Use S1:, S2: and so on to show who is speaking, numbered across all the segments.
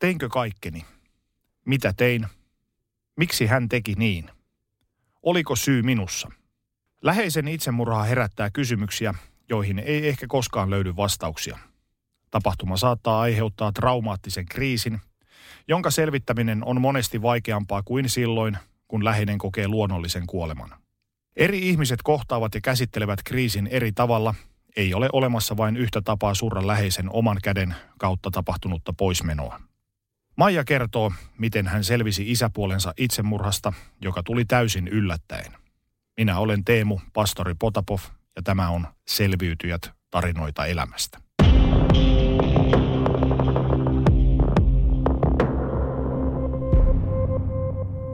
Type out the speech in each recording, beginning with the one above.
S1: Teinkö kaikkeni? Mitä tein? Miksi hän teki niin? Oliko syy minussa? Läheisen itsemurhaa herättää kysymyksiä, joihin ei ehkä koskaan löydy vastauksia. Tapahtuma saattaa aiheuttaa traumaattisen kriisin, jonka selvittäminen on monesti vaikeampaa kuin silloin, kun läheinen kokee luonnollisen kuoleman. Eri ihmiset kohtaavat ja käsittelevät kriisin eri tavalla. Ei ole olemassa vain yhtä tapaa surra läheisen oman käden kautta tapahtunutta poismenoa. Maija kertoo, miten hän selvisi isäpuolensa itsemurhasta, joka tuli täysin yllättäen. Minä olen Teemu, pastori Potapov, ja tämä on Selviytyjät tarinoita elämästä.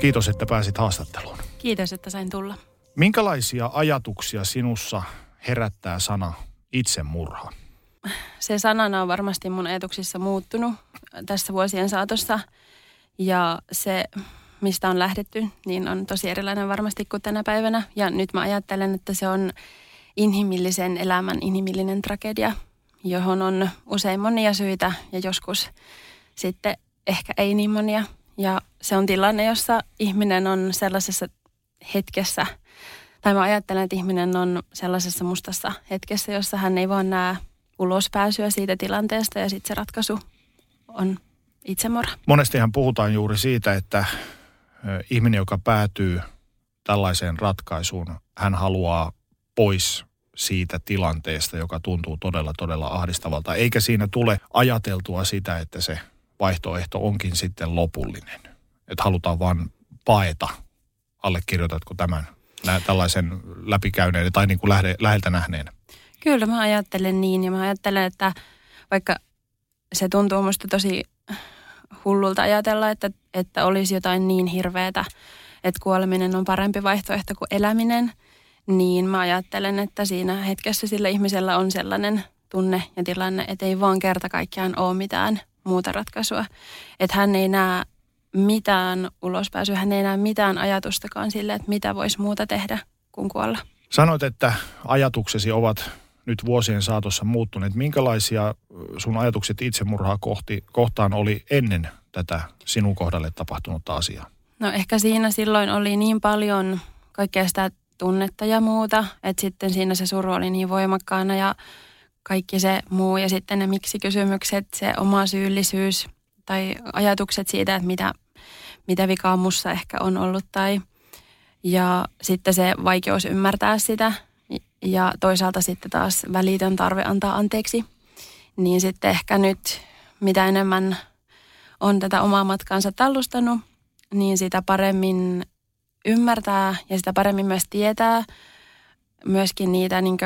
S1: Kiitos, että pääsit haastatteluun.
S2: Kiitos, että sain tulla.
S1: Minkälaisia ajatuksia sinussa herättää sana itsemurha?
S2: Se sanana on varmasti mun ajatuksissa muuttunut tässä vuosien saatossa. Ja se, mistä on lähdetty, niin on tosi erilainen varmasti kuin tänä päivänä. Ja nyt mä ajattelen, että se on inhimillisen elämän inhimillinen tragedia, johon on usein monia syitä ja joskus sitten ehkä ei niin monia. Ja se on tilanne, jossa ihminen on sellaisessa hetkessä, tai mä ajattelen, että ihminen on sellaisessa mustassa hetkessä, jossa hän ei vaan näe ulospääsyä siitä tilanteesta ja sitten se ratkaisu on itsemurha.
S1: Monestihan puhutaan juuri siitä, että ihminen, joka päätyy tällaiseen ratkaisuun, hän haluaa pois siitä tilanteesta, joka tuntuu todella, todella ahdistavalta. Eikä siinä tule ajateltua sitä, että se vaihtoehto onkin sitten lopullinen. Että halutaan vaan paeta. Allekirjoitatko tämän tällaisen läpikäyneen tai niin kuin lähde, läheltä nähneen?
S2: Kyllä mä ajattelen niin ja mä ajattelen, että vaikka se tuntuu musta tosi hullulta ajatella, että, että olisi jotain niin hirveätä, että kuoleminen on parempi vaihtoehto kuin eläminen, niin mä ajattelen, että siinä hetkessä sillä ihmisellä on sellainen tunne ja tilanne, että ei vaan kerta kaikkiaan ole mitään muuta ratkaisua. Että hän ei näe mitään ulospääsyä, hän ei näe mitään ajatustakaan sille, että mitä voisi muuta tehdä kuin kuolla.
S1: Sanoit, että ajatuksesi ovat nyt vuosien saatossa muuttuneet. Minkälaisia sun ajatukset itsemurhaa kohti, kohtaan oli ennen tätä sinun kohdalle tapahtunutta asiaa?
S2: No ehkä siinä silloin oli niin paljon kaikkea sitä tunnetta ja muuta, että sitten siinä se suru oli niin voimakkaana ja kaikki se muu ja sitten ne miksi-kysymykset, se oma syyllisyys tai ajatukset siitä, että mitä, mitä vikaa mussa ehkä on ollut tai ja sitten se vaikeus ymmärtää sitä ja toisaalta sitten taas välitön tarve antaa anteeksi. Niin sitten ehkä nyt mitä enemmän on tätä omaa matkaansa tallustanut, niin sitä paremmin ymmärtää ja sitä paremmin myös tietää myöskin niitä niin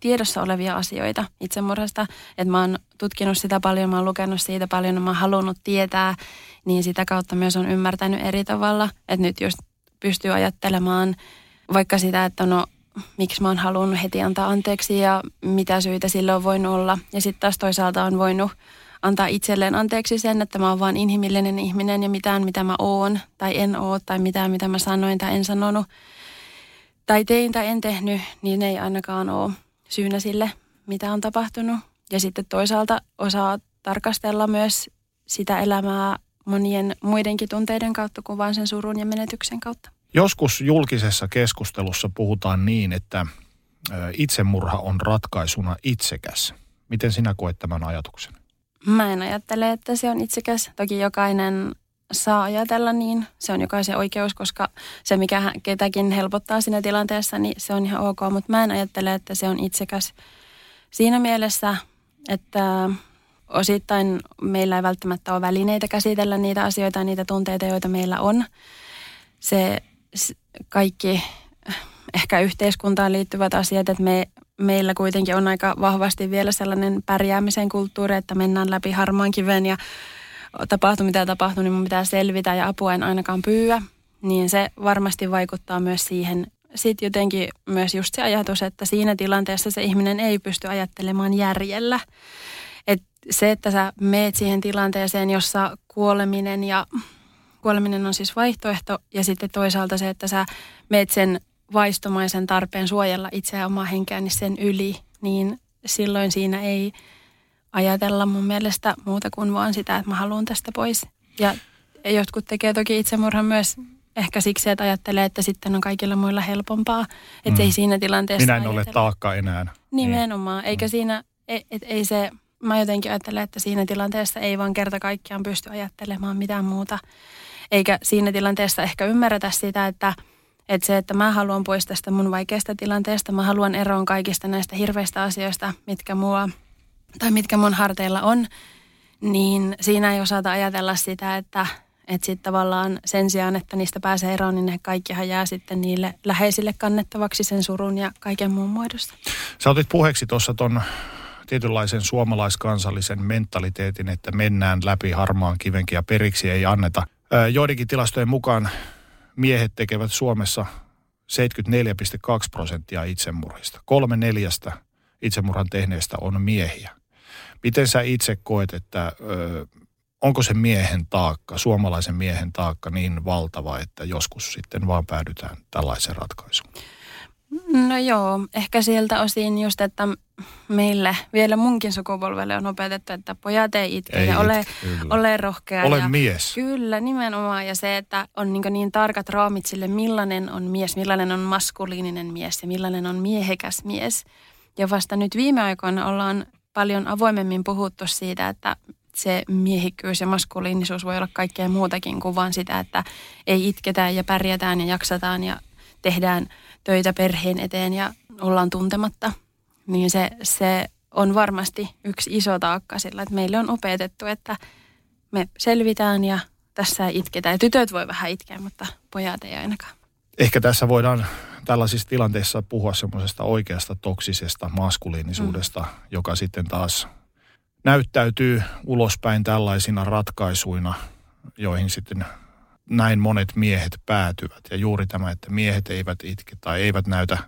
S2: tiedossa olevia asioita itsemurhasta. Että mä oon tutkinut sitä paljon, mä oon lukenut siitä paljon, mä oon halunnut tietää, niin sitä kautta myös on ymmärtänyt eri tavalla. Että nyt just pystyy ajattelemaan vaikka sitä, että no miksi mä oon halunnut heti antaa anteeksi ja mitä syitä sille on voinut olla. Ja sitten taas toisaalta on voinut antaa itselleen anteeksi sen, että mä oon vaan inhimillinen ihminen ja mitään mitä mä oon tai en oo tai mitään mitä mä sanoin tai en sanonut tai tein tai en tehnyt, niin ei ainakaan ole syynä sille, mitä on tapahtunut. Ja sitten toisaalta osaa tarkastella myös sitä elämää monien muidenkin tunteiden kautta kuin vain sen surun ja menetyksen kautta.
S1: Joskus julkisessa keskustelussa puhutaan niin, että itsemurha on ratkaisuna itsekäs. Miten sinä koet tämän ajatuksen?
S2: Mä en ajattele, että se on itsekäs. Toki jokainen saa ajatella niin. Se on jokaisen oikeus, koska se, mikä ketäkin helpottaa siinä tilanteessa, niin se on ihan ok. Mutta mä en ajattele, että se on itsekäs siinä mielessä, että osittain meillä ei välttämättä ole välineitä käsitellä niitä asioita ja niitä tunteita, joita meillä on. Se kaikki ehkä yhteiskuntaan liittyvät asiat, että me, meillä kuitenkin on aika vahvasti vielä sellainen pärjäämisen kulttuuri, että mennään läpi harmaan kiven ja tapahtuu mitä tapahtuu, niin mun pitää selvitä ja apua en ainakaan pyyä. Niin se varmasti vaikuttaa myös siihen, sitten jotenkin myös just se ajatus, että siinä tilanteessa se ihminen ei pysty ajattelemaan järjellä. Et se, että sä meet siihen tilanteeseen, jossa kuoleminen ja kuoleminen on siis vaihtoehto ja sitten toisaalta se, että sä meet sen vaistomaisen tarpeen suojella itseä omaa henkeä, niin sen yli, niin silloin siinä ei ajatella mun mielestä muuta kuin vaan sitä, että mä haluan tästä pois. Ja jotkut tekee toki itsemurhan myös ehkä siksi, että ajattelee, että sitten on kaikilla muilla helpompaa. Että mm. ei siinä tilanteessa
S1: Minä en ajatella. ole taakka enää.
S2: Nimenomaan. Niin. Eikä mm. siinä, et, et, ei se, mä jotenkin ajattelen, että siinä tilanteessa ei vaan kerta kaikkiaan pysty ajattelemaan mitään muuta. Eikä siinä tilanteessa ehkä ymmärretä sitä, että, että se, että mä haluan pois tästä mun vaikeasta tilanteesta, mä haluan eroon kaikista näistä hirveistä asioista, mitkä mua, tai mitkä mun harteilla on, niin siinä ei osata ajatella sitä, että, että sitten tavallaan sen sijaan, että niistä pääsee eroon, niin ne kaikkihan jää sitten niille läheisille kannettavaksi sen surun ja kaiken muun muodosta.
S1: Sä otit puheeksi tuossa ton tietynlaisen suomalaiskansallisen mentaliteetin, että mennään läpi harmaan kivenkin ja periksi ei anneta. Joidenkin tilastojen mukaan miehet tekevät Suomessa 74,2 prosenttia itsemurhista. Kolme neljästä itsemurhan tehneestä on miehiä. Miten sä itse koet, että onko se miehen taakka, suomalaisen miehen taakka niin valtava, että joskus sitten vaan päädytään tällaiseen ratkaisuun?
S2: No joo, ehkä sieltä osin just, että meille, vielä munkin sukupolvelle on opetettu, että pojat ei itke ei ja ole, ole rohkea.
S1: Ole
S2: ja,
S1: mies.
S2: Kyllä, nimenomaan. Ja se, että on niin, niin tarkat raamit sille, millainen on mies, millainen on maskuliininen mies ja millainen on miehekäs mies. Ja vasta nyt viime aikoina ollaan paljon avoimemmin puhuttu siitä, että se miehikkyys ja maskuliinisuus voi olla kaikkea muutakin kuin vain sitä, että ei itketä ja pärjätään ja jaksataan ja tehdään töitä perheen eteen ja ollaan tuntematta. Niin se, se on varmasti yksi iso taakka sillä, että meille on opetettu, että me selvitään ja tässä itketään. Ja tytöt voi vähän itkeä, mutta pojat ei ainakaan.
S1: Ehkä tässä voidaan tällaisissa tilanteissa puhua semmoisesta oikeasta toksisesta maskuliinisuudesta, mm. joka sitten taas näyttäytyy ulospäin tällaisina ratkaisuina, joihin sitten näin monet miehet päätyvät. Ja juuri tämä, että miehet eivät itke tai eivät näytä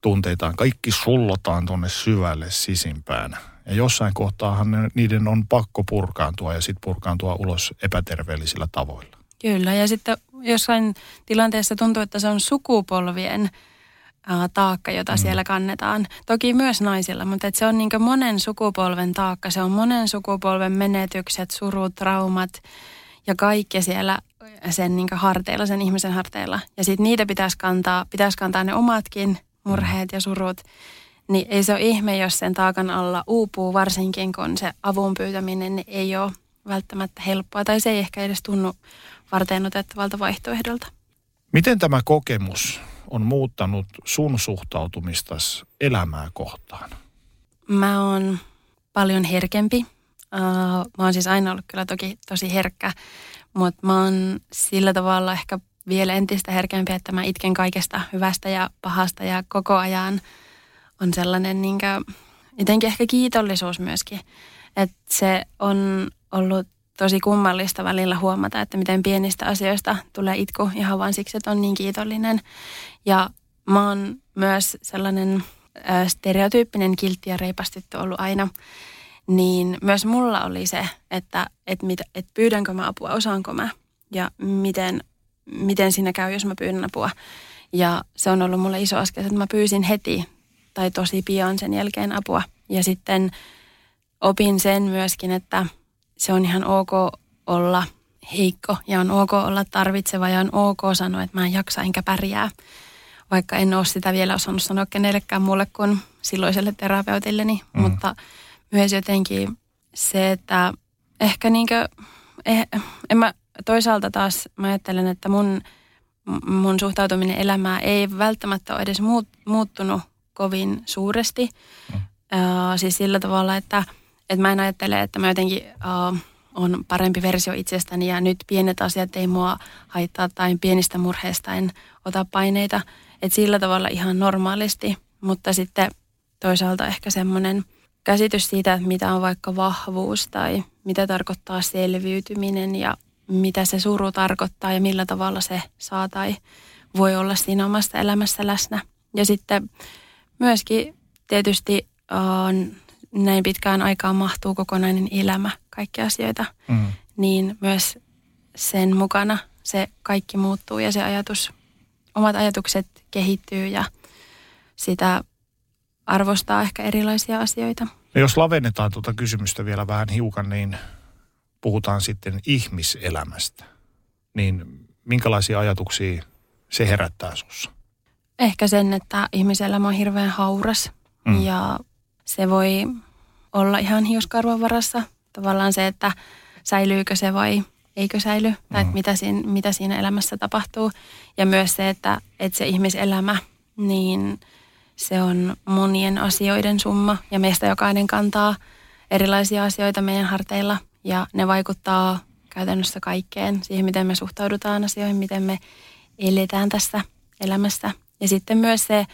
S1: tunteitaan. Kaikki sullotaan tuonne syvälle sisimpään. Ja jossain kohtaahan ne, niiden on pakko purkaantua ja sitten purkaantua ulos epäterveellisillä tavoilla.
S2: Kyllä, ja sitten jossain tilanteessa tuntuu, että se on sukupolvien taakka, jota mm. siellä kannetaan. Toki myös naisilla, mutta että se on niin monen sukupolven taakka. Se on monen sukupolven menetykset, surut, traumat ja kaikki siellä sen niin harteilla, sen ihmisen harteilla. Ja sitten niitä pitäisi kantaa, pitäisi kantaa ne omatkin murheet ja surut. Niin ei se ole ihme, jos sen taakan alla uupuu, varsinkin kun se avun pyytäminen ei ole välttämättä helppoa. Tai se ei ehkä edes tunnu varten otettavalta vaihtoehdolta.
S1: Miten tämä kokemus on muuttanut sun suhtautumistas elämää kohtaan?
S2: Mä oon paljon herkempi. mä oon siis aina ollut kyllä toki tosi herkkä, mutta mä oon sillä tavalla ehkä vielä entistä herkempi, että mä itken kaikesta hyvästä ja pahasta ja koko ajan on sellainen niin kuin, jotenkin ehkä kiitollisuus myöskin. Että se on ollut tosi kummallista välillä huomata, että miten pienistä asioista tulee itku ihan vain siksi, että on niin kiitollinen. Ja mä oon myös sellainen stereotyyppinen kiltti ja reipastettu ollut aina. Niin myös mulla oli se, että et mit, et pyydänkö mä apua, osaanko mä ja miten, miten siinä käy, jos mä pyydän apua. Ja se on ollut mulle iso askel, että mä pyysin heti tai tosi pian sen jälkeen apua. Ja sitten opin sen myöskin, että – se on ihan ok olla heikko ja on ok olla tarvitseva ja on ok sanoa, että mä en jaksa enkä pärjää. Vaikka en ole sitä vielä osannut sanoa kenellekään muulle kuin silloiselle terapeutilleni, mm. mutta myös jotenkin se, että ehkä niinkö, eh, en mä, toisaalta taas mä ajattelen, että mun, mun suhtautuminen elämään ei välttämättä ole edes muut, muuttunut kovin suuresti. Mm. Uh, siis sillä tavalla, että – että mä en ajattele, että mä jotenkin uh, on parempi versio itsestäni ja nyt pienet asiat ei mua haittaa tai pienistä murheista en ota paineita. Että sillä tavalla ihan normaalisti, mutta sitten toisaalta ehkä semmoinen käsitys siitä, että mitä on vaikka vahvuus tai mitä tarkoittaa selviytyminen ja mitä se suru tarkoittaa ja millä tavalla se saa tai voi olla siinä omassa elämässä läsnä. Ja sitten myöskin tietysti on näin pitkään aikaan mahtuu kokonainen elämä, kaikki asioita, mm. niin myös sen mukana se kaikki muuttuu ja se ajatus, omat ajatukset kehittyy ja sitä arvostaa ehkä erilaisia asioita.
S1: No jos lavennetaan tuota kysymystä vielä vähän hiukan, niin puhutaan sitten ihmiselämästä. Niin minkälaisia ajatuksia se herättää sussa?
S2: Ehkä sen, että ihmiselämä on hirveän hauras mm. ja se voi olla ihan hiuskarvan varassa. Tavallaan se, että säilyykö se vai eikö säily, mm. tai että mitä siinä, mitä siinä elämässä tapahtuu. Ja myös se, että, että se ihmiselämä, niin se on monien asioiden summa ja meistä jokainen kantaa erilaisia asioita meidän harteilla ja ne vaikuttaa käytännössä kaikkeen, siihen miten me suhtaudutaan asioihin, miten me eletään tässä elämässä. Ja sitten myös se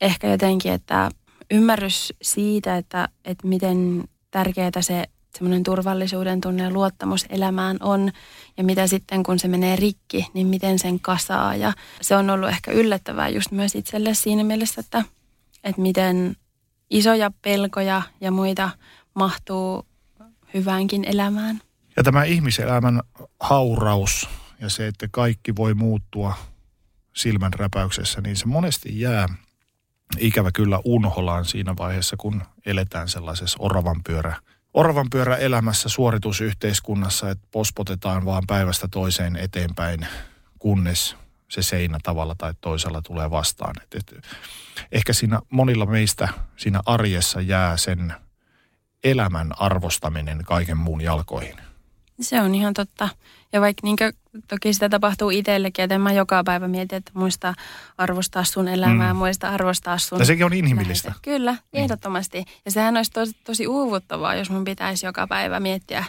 S2: ehkä jotenkin, että ymmärrys siitä, että, että miten tärkeää se semmoinen turvallisuuden tunne ja luottamus elämään on ja mitä sitten kun se menee rikki, niin miten sen kasaa. Ja se on ollut ehkä yllättävää just myös itselle siinä mielessä, että, että miten isoja pelkoja ja muita mahtuu hyväänkin elämään.
S1: Ja tämä ihmiselämän hauraus ja se, että kaikki voi muuttua silmän räpäyksessä, niin se monesti jää ikävä kyllä unholaan siinä vaiheessa, kun eletään sellaisessa oravan pyörä, oravan pyörä elämässä suoritusyhteiskunnassa, että pospotetaan vaan päivästä toiseen eteenpäin, kunnes se seinä tavalla tai toisella tulee vastaan. Et, et, ehkä siinä monilla meistä siinä arjessa jää sen elämän arvostaminen kaiken muun jalkoihin.
S2: Se on ihan totta. Ja vaikka niin kuin, toki sitä tapahtuu itsellekin, että mä joka päivä mietin, että muista arvostaa sun elämää, mm. muista arvostaa sun...
S1: Ja sekin on inhimillistä. Lähetä.
S2: Kyllä, mm. ehdottomasti. Ja sehän olisi tosi, tosi uuvuttavaa, jos mun pitäisi joka päivä miettiä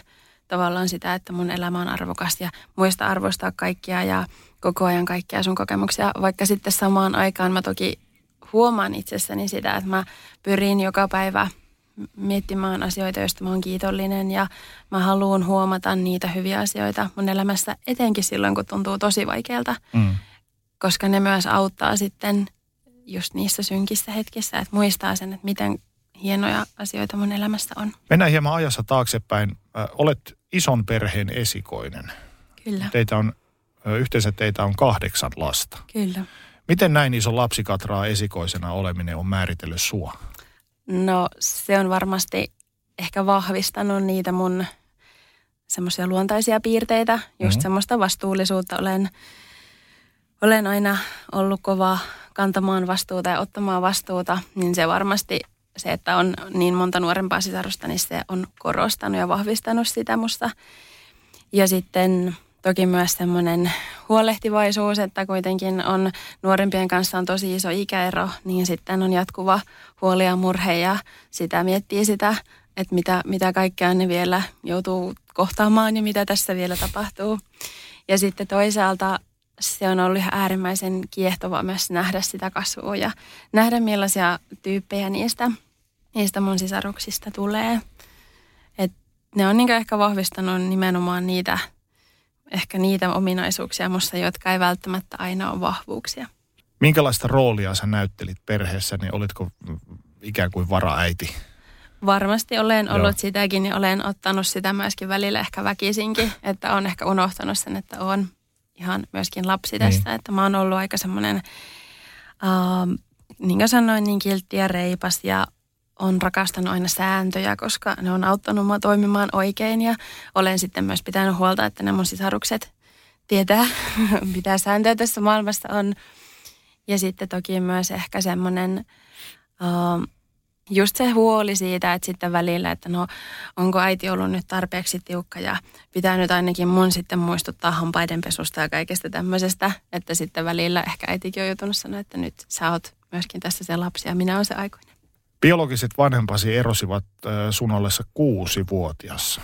S2: tavallaan sitä, että mun elämä on arvokas ja muista arvostaa kaikkia ja koko ajan kaikkia sun kokemuksia. Vaikka sitten samaan aikaan mä toki huomaan itsessäni sitä, että mä pyrin joka päivä – miettimään asioita, joista mä oon kiitollinen ja mä haluan huomata niitä hyviä asioita mun elämässä, etenkin silloin, kun tuntuu tosi vaikealta, mm. koska ne myös auttaa sitten just niissä synkissä hetkissä, että muistaa sen, että miten hienoja asioita mun elämässä on.
S1: Mennään hieman ajassa taaksepäin. Olet ison perheen esikoinen.
S2: Kyllä.
S1: Teitä on, yhteensä teitä on kahdeksan lasta.
S2: Kyllä.
S1: Miten näin iso lapsikatraa esikoisena oleminen on määritellyt sua?
S2: No se on varmasti ehkä vahvistanut niitä mun semmoisia luontaisia piirteitä, just mm-hmm. semmoista vastuullisuutta. Olen, olen aina ollut kova kantamaan vastuuta ja ottamaan vastuuta, niin se varmasti se, että on niin monta nuorempaa sisarusta, niin se on korostanut ja vahvistanut sitä musta. Ja sitten toki myös semmoinen huolehtivaisuus, että kuitenkin on nuorempien kanssa on tosi iso ikäero, niin sitten on jatkuva huoli ja murhe ja sitä miettii sitä, että mitä, mitä kaikkea ne vielä joutuu kohtaamaan ja mitä tässä vielä tapahtuu. Ja sitten toisaalta se on ollut ihan äärimmäisen kiehtovaa myös nähdä sitä kasvua ja nähdä millaisia tyyppejä niistä, niistä mun sisaruksista tulee. Et ne on niin ehkä vahvistanut nimenomaan niitä ehkä niitä ominaisuuksia musta, jotka ei välttämättä aina ole vahvuuksia.
S1: Minkälaista roolia sä näyttelit perheessä, niin olitko ikään kuin varaäiti?
S2: Varmasti olen ollut Joo. sitäkin ja olen ottanut sitä myöskin välillä ehkä väkisinkin, että on ehkä unohtanut sen, että on ihan myöskin lapsi tästä. Niin. Että mä oon ollut aika semmoinen, uh, niin kuin sanoin, niin kiltti ja reipas ja on rakastanut aina sääntöjä, koska ne on auttanut mua toimimaan oikein ja olen sitten myös pitänyt huolta, että ne mun sisarukset tietää, mitä sääntöjä tässä maailmassa on. Ja sitten toki myös ehkä semmoinen uh, just se huoli siitä, että sitten välillä, että no onko äiti ollut nyt tarpeeksi tiukka ja pitää nyt ainakin mun sitten muistuttaa hampaidenpesusta ja kaikesta tämmöisestä, että sitten välillä ehkä äitikin on joutunut sanoa, että nyt sä oot myöskin tässä se lapsi ja minä olen se aikuinen.
S1: Biologiset vanhempasi erosivat sun ollessa kuusi-vuotias.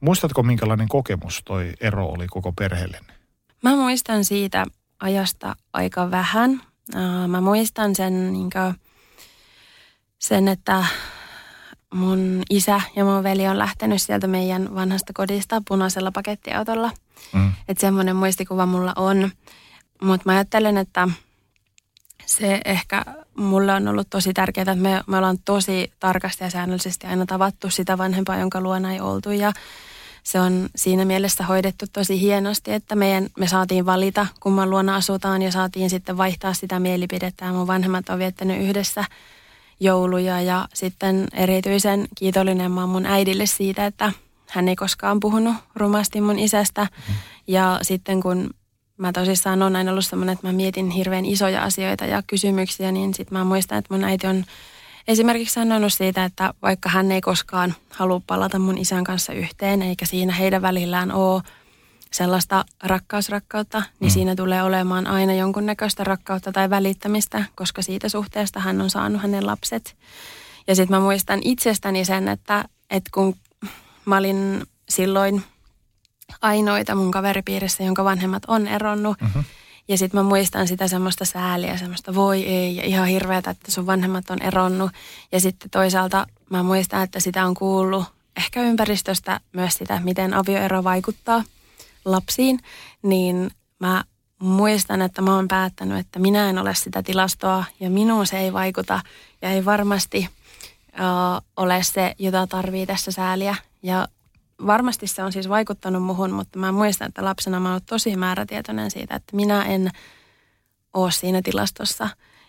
S1: Muistatko, minkälainen kokemus toi ero oli koko perheelle?
S2: Mä muistan siitä ajasta aika vähän. Mä muistan sen, niin kuin, sen että mun isä ja mun veli on lähtenyt sieltä meidän vanhasta kodista punaisella pakettiautolla. Mm. Että semmoinen muistikuva mulla on. Mutta mä ajattelen, että se ehkä mulle on ollut tosi tärkeää, että me, me ollaan tosi tarkasti ja säännöllisesti aina tavattu sitä vanhempaa, jonka luona ei oltu. Ja se on siinä mielessä hoidettu tosi hienosti, että meidän, me saatiin valita, kumman luona asutaan ja saatiin sitten vaihtaa sitä mielipidettä. Ja mun vanhemmat on viettänyt yhdessä jouluja ja sitten erityisen kiitollinen mä oon mun äidille siitä, että hän ei koskaan puhunut rumasti mun isästä. Mm. Ja sitten kun mä tosissaan on aina ollut semmoinen, että mä mietin hirveän isoja asioita ja kysymyksiä, niin sitten mä muistan, että mun äiti on esimerkiksi sanonut siitä, että vaikka hän ei koskaan halua palata mun isän kanssa yhteen, eikä siinä heidän välillään ole sellaista rakkausrakkautta, niin mm. siinä tulee olemaan aina jonkunnäköistä rakkautta tai välittämistä, koska siitä suhteesta hän on saanut hänen lapset. Ja sitten mä muistan itsestäni sen, että, että kun mä olin silloin ainoita mun kaveripiirissä, jonka vanhemmat on eronnut, mm-hmm. Ja sitten mä muistan sitä semmoista sääliä, semmoista voi ei ja ihan hirveätä, että sun vanhemmat on eronnut. Ja sitten toisaalta mä muistan, että sitä on kuullut ehkä ympäristöstä myös sitä, miten avioero vaikuttaa lapsiin. Niin mä muistan, että mä oon päättänyt, että minä en ole sitä tilastoa ja minuun se ei vaikuta. Ja ei varmasti uh, ole se, jota tarvii tässä sääliä. Ja varmasti se on siis vaikuttanut muhun, mutta mä muistan, että lapsena mä oon tosi määrätietoinen siitä, että minä en ole siinä tilastossa,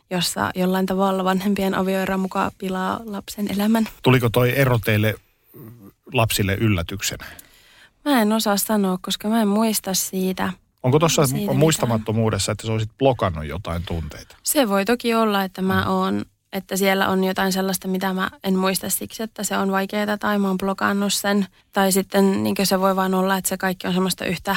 S2: jossa jollain tavalla vanhempien avioero mukaan pilaa lapsen elämän.
S1: Tuliko toi ero teille lapsille yllätyksenä?
S2: Mä en osaa sanoa, koska mä en muista siitä.
S1: Onko tuossa muistamattomuudessa, että sä olisit blokannut jotain tunteita?
S2: Se voi toki olla, että mä oon että siellä on jotain sellaista, mitä mä en muista siksi, että se on vaikeaa tai mä oon blokannut sen. Tai sitten niin se voi vaan olla, että se kaikki on semmoista yhtä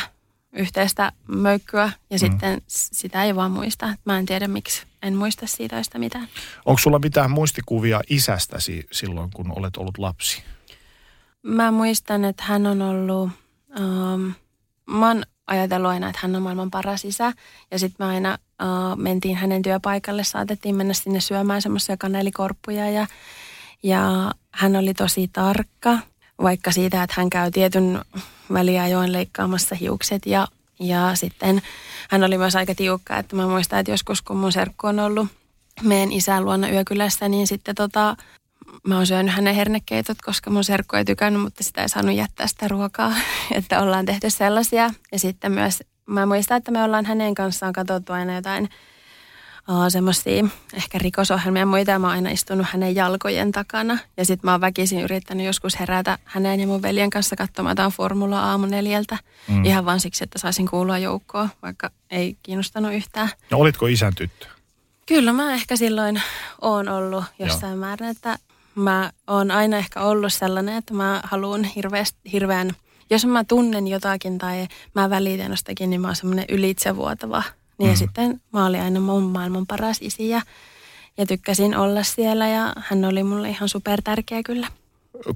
S2: yhteistä möykkyä ja mm. sitten sitä ei vaan muista. Mä en tiedä miksi en muista siitä sitä mitään.
S1: Onko sulla mitään muistikuvia isästäsi silloin, kun olet ollut lapsi?
S2: Mä muistan, että hän on ollut, um, mä oon ajatellut aina, että hän on maailman paras isä. Ja sitten me aina uh, mentiin hänen työpaikalle, saatettiin mennä sinne syömään semmoisia kanelikorppuja ja, ja hän oli tosi tarkka, vaikka siitä, että hän käy tietyn väliajoin leikkaamassa hiukset ja, ja sitten hän oli myös aika tiukka, että mä muistan, että joskus kun mun serkku on ollut meidän isän luona yökylässä, niin sitten tota, mä oon syönyt hänen hernekeitot, koska mun serkku ei tykännyt, mutta sitä ei saanut jättää sitä ruokaa. että ollaan tehty sellaisia. Ja sitten myös mä muistan, että me ollaan hänen kanssaan katsottu aina jotain uh, semmoisia ehkä rikosohjelmia ja muita. Ja mä oon aina istunut hänen jalkojen takana. Ja sitten mä oon väkisin yrittänyt joskus herätä hänen ja mun veljen kanssa katsomaan jotain Formula aamu neljältä. Mm. Ihan vaan siksi, että saisin kuulua joukkoon, vaikka ei kiinnostanut yhtään.
S1: No olitko isän tyttö?
S2: Kyllä mä ehkä silloin oon ollut jossain Joo. määrin, että mä oon aina ehkä ollut sellainen, että mä haluan hirveän, jos mä tunnen jotakin tai mä välitän jostakin, niin mä oon semmoinen ylitsevuotava. Niin mm. sitten mä olin aina mun maailman paras isi ja, ja tykkäsin olla siellä ja hän oli mulle ihan super tärkeä kyllä.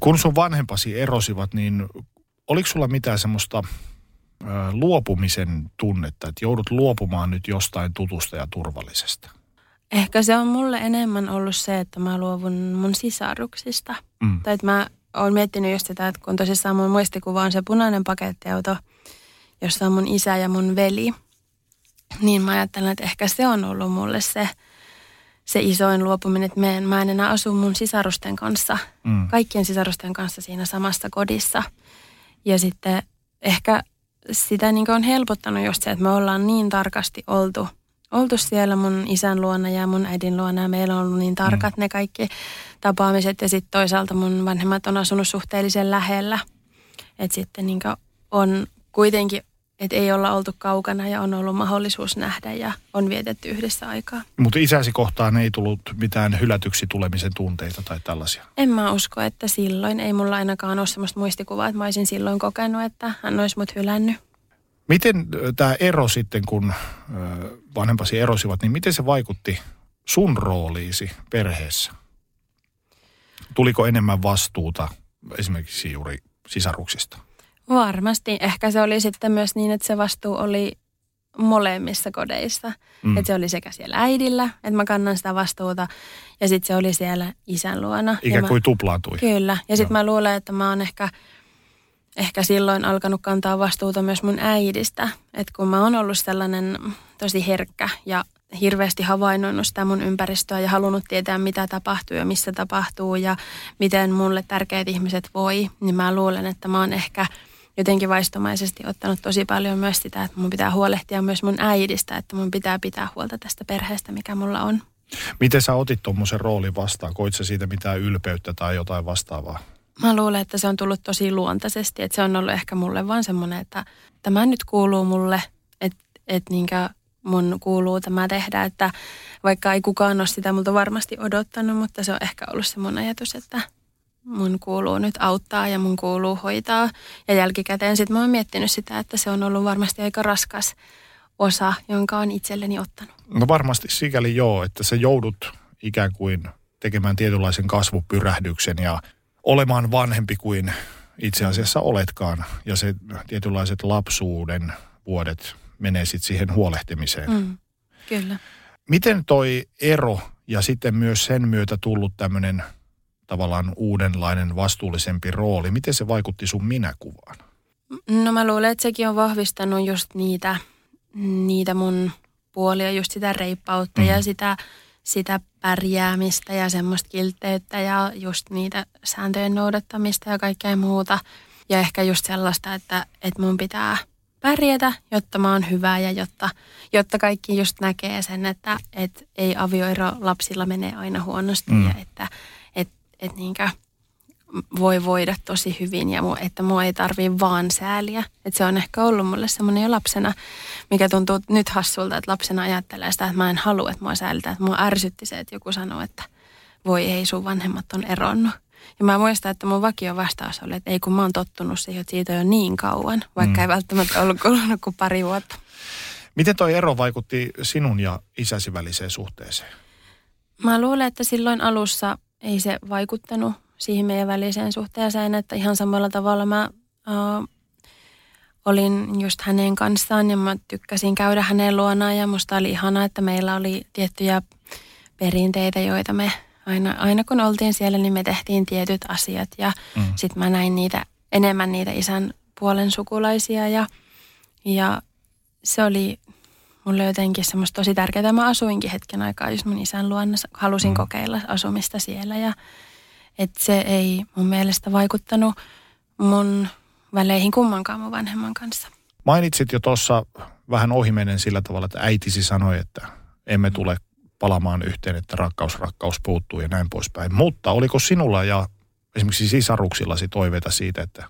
S1: Kun sun vanhempasi erosivat, niin oliko sulla mitään semmoista luopumisen tunnetta, että joudut luopumaan nyt jostain tutusta ja turvallisesta?
S2: Ehkä se on mulle enemmän ollut se, että mä luovun mun sisaruksista. Mm. Tai että mä oon miettinyt just sitä, että kun tosissaan mun muistikuva on se punainen pakettiauto, jossa on mun isä ja mun veli, niin mä ajattelen, että ehkä se on ollut mulle se, se isoin luopuminen, että mä en, mä en enää asu mun sisarusten kanssa, mm. kaikkien sisarusten kanssa siinä samassa kodissa. Ja sitten ehkä sitä niin on helpottanut just se, että me ollaan niin tarkasti oltu – oltu siellä mun isän luona ja mun äidin luona ja meillä on ollut niin tarkat mm. ne kaikki tapaamiset ja sitten toisaalta mun vanhemmat on asunut suhteellisen lähellä. Että sitten niin on kuitenkin, että ei olla oltu kaukana ja on ollut mahdollisuus nähdä ja on vietetty yhdessä aikaa.
S1: Mutta isäsi kohtaan ei tullut mitään hylätyksi tulemisen tunteita tai tällaisia?
S2: En mä usko, että silloin. Ei mulla ainakaan ole sellaista muistikuvaa, että mä olisin silloin kokenut, että hän olisi mut hylännyt.
S1: Miten tämä ero sitten, kun vanhempasi erosivat, niin miten se vaikutti sun rooliisi perheessä? Tuliko enemmän vastuuta esimerkiksi juuri sisaruksista?
S2: Varmasti. Ehkä se oli sitten myös niin, että se vastuu oli molemmissa kodeissa. Mm. Että se oli sekä siellä äidillä, että mä kannan sitä vastuuta, ja sitten se oli siellä isän luona.
S1: Ikään kuin
S2: mä,
S1: tuplaantui.
S2: Kyllä, ja sitten mä luulen, että mä oon ehkä, ehkä silloin alkanut kantaa vastuuta myös mun äidistä. Että kun mä oon ollut sellainen tosi herkkä ja hirveästi havainnoinut sitä mun ympäristöä ja halunnut tietää, mitä tapahtuu ja missä tapahtuu ja miten mulle tärkeät ihmiset voi, niin mä luulen, että mä oon ehkä jotenkin vaistomaisesti ottanut tosi paljon myös sitä, että mun pitää huolehtia myös mun äidistä, että mun pitää pitää huolta tästä perheestä, mikä mulla on.
S1: Miten sä otit tuommoisen roolin vastaan? Koit sä siitä mitään ylpeyttä tai jotain vastaavaa?
S2: Mä luulen, että se on tullut tosi luontaisesti, että se on ollut ehkä mulle vaan semmoinen, että tämä nyt kuuluu mulle, että, että niinkö mun kuuluu tämä tehdä, että vaikka ei kukaan ole sitä multa varmasti odottanut, mutta se on ehkä ollut se mun ajatus, että mun kuuluu nyt auttaa ja mun kuuluu hoitaa. Ja jälkikäteen sitten mä oon miettinyt sitä, että se on ollut varmasti aika raskas osa, jonka on itselleni ottanut.
S1: No varmasti sikäli joo, että sä joudut ikään kuin tekemään tietynlaisen kasvupyrähdyksen ja olemaan vanhempi kuin itse asiassa oletkaan. Ja se tietynlaiset lapsuuden vuodet menee sitten siihen huolehtimiseen.
S2: Mm, kyllä.
S1: Miten toi ero ja sitten myös sen myötä tullut tämmöinen tavallaan uudenlainen vastuullisempi rooli, miten se vaikutti sun minäkuvaan?
S2: No mä luulen, että sekin on vahvistanut just niitä, niitä mun puolia, just sitä reippautta mm. ja sitä, sitä pärjäämistä ja semmoista kiltteyttä ja just niitä sääntöjen noudattamista ja kaikkea muuta. Ja ehkä just sellaista, että, että mun pitää – pärjätä, jotta mä oon hyvä ja jotta, jotta kaikki just näkee sen, että et ei avioero lapsilla mene aina huonosti mm. ja että et, et niinkö voi voida tosi hyvin ja mu, että mua ei tarvii vaan sääliä. Että se on ehkä ollut mulle semmoinen jo lapsena, mikä tuntuu nyt hassulta, että lapsena ajattelee sitä, että mä en halua, että mua säälitään. Että mua ärsytti se, että joku sanoo, että voi ei, sun vanhemmat on eronnut. Ja mä muistan, että mun vakio vastaus oli, että ei kun mä oon tottunut siihen, että siitä on jo niin kauan, vaikka mm. ei välttämättä ollut kulunut kuin pari vuotta.
S1: Miten tuo ero vaikutti sinun ja isäsi väliseen suhteeseen?
S2: Mä luulen, että silloin alussa ei se vaikuttanut siihen meidän väliseen suhteeseen, että ihan samalla tavalla mä uh, olin just hänen kanssaan ja mä tykkäsin käydä hänen luonaan ja musta oli ihana, että meillä oli tiettyjä perinteitä, joita me aina, aina kun oltiin siellä, niin me tehtiin tietyt asiat ja mm. sitten mä näin niitä, enemmän niitä isän puolen sukulaisia ja, ja se oli mulle jotenkin semmoista tosi tärkeää. Mä asuinkin hetken aikaa just mun isän luona, halusin mm. kokeilla asumista siellä ja että se ei mun mielestä vaikuttanut mun väleihin kummankaan mun vanhemman kanssa.
S1: Mainitsit jo tuossa vähän ohimennen sillä tavalla, että äitisi sanoi, että emme tule palamaan yhteen, että rakkaus, rakkaus puuttuu ja näin poispäin. Mutta oliko sinulla ja esimerkiksi sisaruksillasi toiveita siitä, että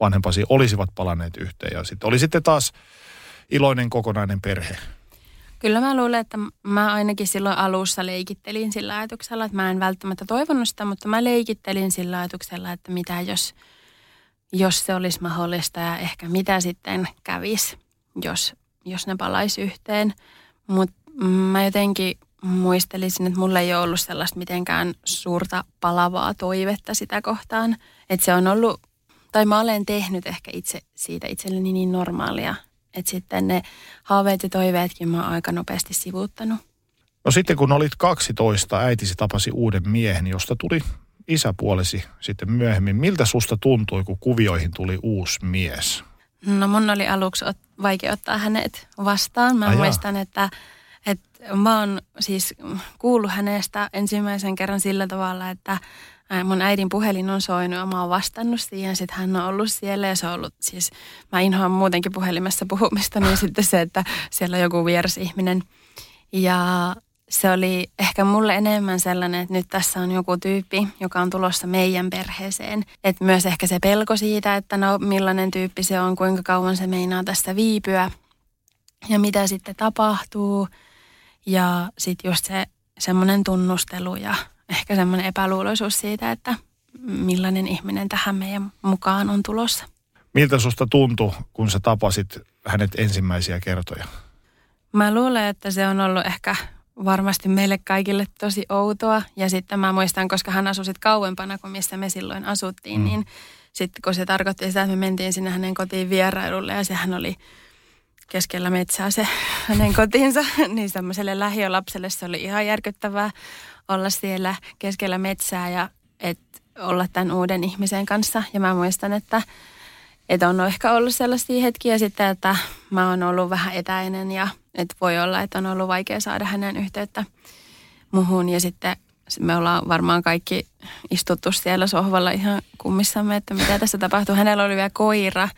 S1: vanhempasi olisivat palanneet yhteen ja sitten oli sitten taas iloinen kokonainen perhe?
S2: Kyllä mä luulen, että mä ainakin silloin alussa leikittelin sillä ajatuksella, että mä en välttämättä toivonut sitä, mutta mä leikittelin sillä ajatuksella, että mitä jos, jos se olisi mahdollista ja ehkä mitä sitten kävisi, jos, jos ne palaisi yhteen. Mutta mä jotenkin muistelisin, että mulla ei ole ollut sellaista mitenkään suurta palavaa toivetta sitä kohtaan. Että se on ollut, tai mä olen tehnyt ehkä itse siitä itselleni niin normaalia, että sitten ne haaveet ja toiveetkin mä oon aika nopeasti sivuuttanut.
S1: No sitten kun olit 12, äitisi tapasi uuden miehen, josta tuli isäpuolesi sitten myöhemmin. Miltä susta tuntui, kun kuvioihin tuli uusi mies?
S2: No mun oli aluksi vaikea ottaa hänet vastaan. Mä Ai muistan, että mä oon siis kuullut hänestä ensimmäisen kerran sillä tavalla, että mun äidin puhelin on soinut ja mä oon vastannut siihen. Sitten hän on ollut siellä ja se on ollut siis, mä inhoan muutenkin puhelimessa puhumista, niin sitten se, että siellä on joku vieras ihminen. Ja se oli ehkä mulle enemmän sellainen, että nyt tässä on joku tyyppi, joka on tulossa meidän perheeseen. Että myös ehkä se pelko siitä, että no millainen tyyppi se on, kuinka kauan se meinaa tässä viipyä ja mitä sitten tapahtuu – ja sitten just se semmoinen tunnustelu ja ehkä semmoinen epäluuloisuus siitä, että millainen ihminen tähän meidän mukaan on tulossa.
S1: Miltä susta tuntui, kun sä tapasit hänet ensimmäisiä kertoja?
S2: Mä luulen, että se on ollut ehkä varmasti meille kaikille tosi outoa. Ja sitten mä muistan, koska hän asui sitten kauempana kuin missä me silloin asuttiin, mm. niin sitten kun se tarkoitti sitä, että me mentiin sinne hänen kotiin vierailulle ja sehän oli keskellä metsää se hänen kotinsa, niin semmoiselle lähiölapselle se oli ihan järkyttävää olla siellä keskellä metsää ja et olla tämän uuden ihmisen kanssa. Ja mä muistan, että, että on ehkä ollut sellaisia hetkiä sitten, että mä oon ollut vähän etäinen ja että voi olla, että on ollut vaikea saada hänen yhteyttä muhun. Ja sitten me ollaan varmaan kaikki istuttu siellä sohvalla ihan kummissamme, että mitä tässä tapahtuu. Hänellä oli vielä koira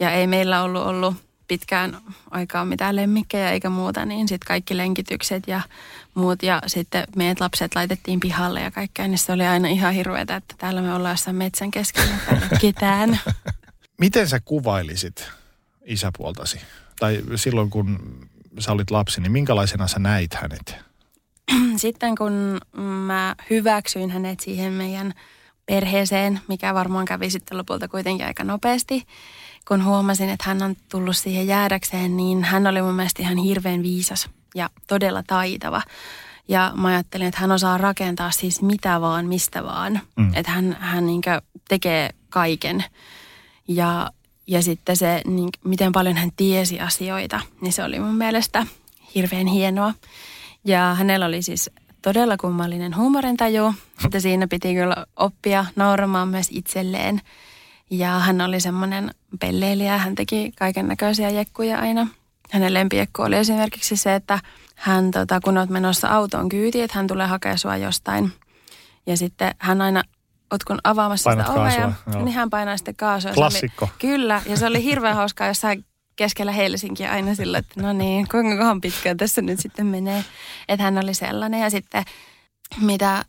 S2: ja ei meillä ollut ollut pitkään aikaa mitään lemmikkejä eikä muuta, niin sitten kaikki lenkitykset ja muut ja sitten meidät lapset laitettiin pihalle ja kaikkea, niin se oli aina ihan hirveetä, että täällä me ollaan jossain metsän keskellä ketään.
S1: Miten sä kuvailisit isäpuoltasi? Tai silloin kun sä olit lapsi, niin minkälaisena sä näit hänet?
S2: Sitten kun mä hyväksyin hänet siihen meidän perheeseen, mikä varmaan kävi sitten lopulta kuitenkin aika nopeasti, kun huomasin, että hän on tullut siihen jäädäkseen, niin hän oli mun mielestä ihan hirveän viisas ja todella taitava. Ja mä ajattelin, että hän osaa rakentaa siis mitä vaan, mistä vaan. Mm. Että hän, hän niin tekee kaiken. Ja, ja sitten se, niin, miten paljon hän tiesi asioita, niin se oli mun mielestä hirveän hienoa. Ja hänellä oli siis todella kummallinen huumorintaju, että siinä piti kyllä oppia nauramaan myös itselleen. Ja hän oli semmoinen pelleilijä, hän teki kaiken näköisiä jekkuja aina. Hänen lempiekku oli esimerkiksi se, että hän, tota, kun olet menossa autoon kyytiin, että hän tulee hakemaan sua jostain. Ja sitten hän aina, oot kun avaamassa
S1: Painat
S2: sitä ovea,
S1: kaasua,
S2: niin hän painaa sitten kaasua.
S1: Klassikko.
S2: Oli, kyllä, ja se oli hirveän hauskaa jossain keskellä Helsinkiä aina sillä, että no niin, kuinka kohan pitkään tässä nyt sitten menee. Että hän oli sellainen ja sitten mitä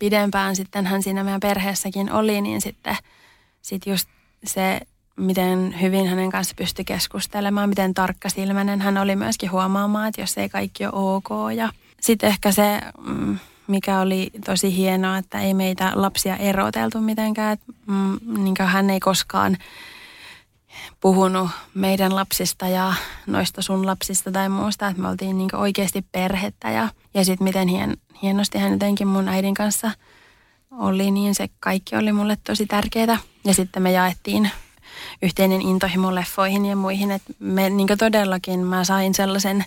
S2: pidempään sitten hän siinä meidän perheessäkin oli, niin sitten sit just se, miten hyvin hänen kanssa pystyi keskustelemaan, miten tarkkasilmäinen hän oli myöskin huomaamaan, että jos ei kaikki ole ok. Ja sitten ehkä se, mm, mikä oli tosi hienoa, että ei meitä lapsia eroteltu mitenkään, että niin hän ei koskaan – puhunut meidän lapsista ja noista sun lapsista tai muusta, että me oltiin niin oikeasti perhettä ja, ja sitten miten hien, hienosti hän jotenkin mun äidin kanssa oli, niin se kaikki oli mulle tosi tärkeää. Ja sitten me jaettiin yhteinen intohimo leffoihin ja muihin, että me niin todellakin mä sain sellaisen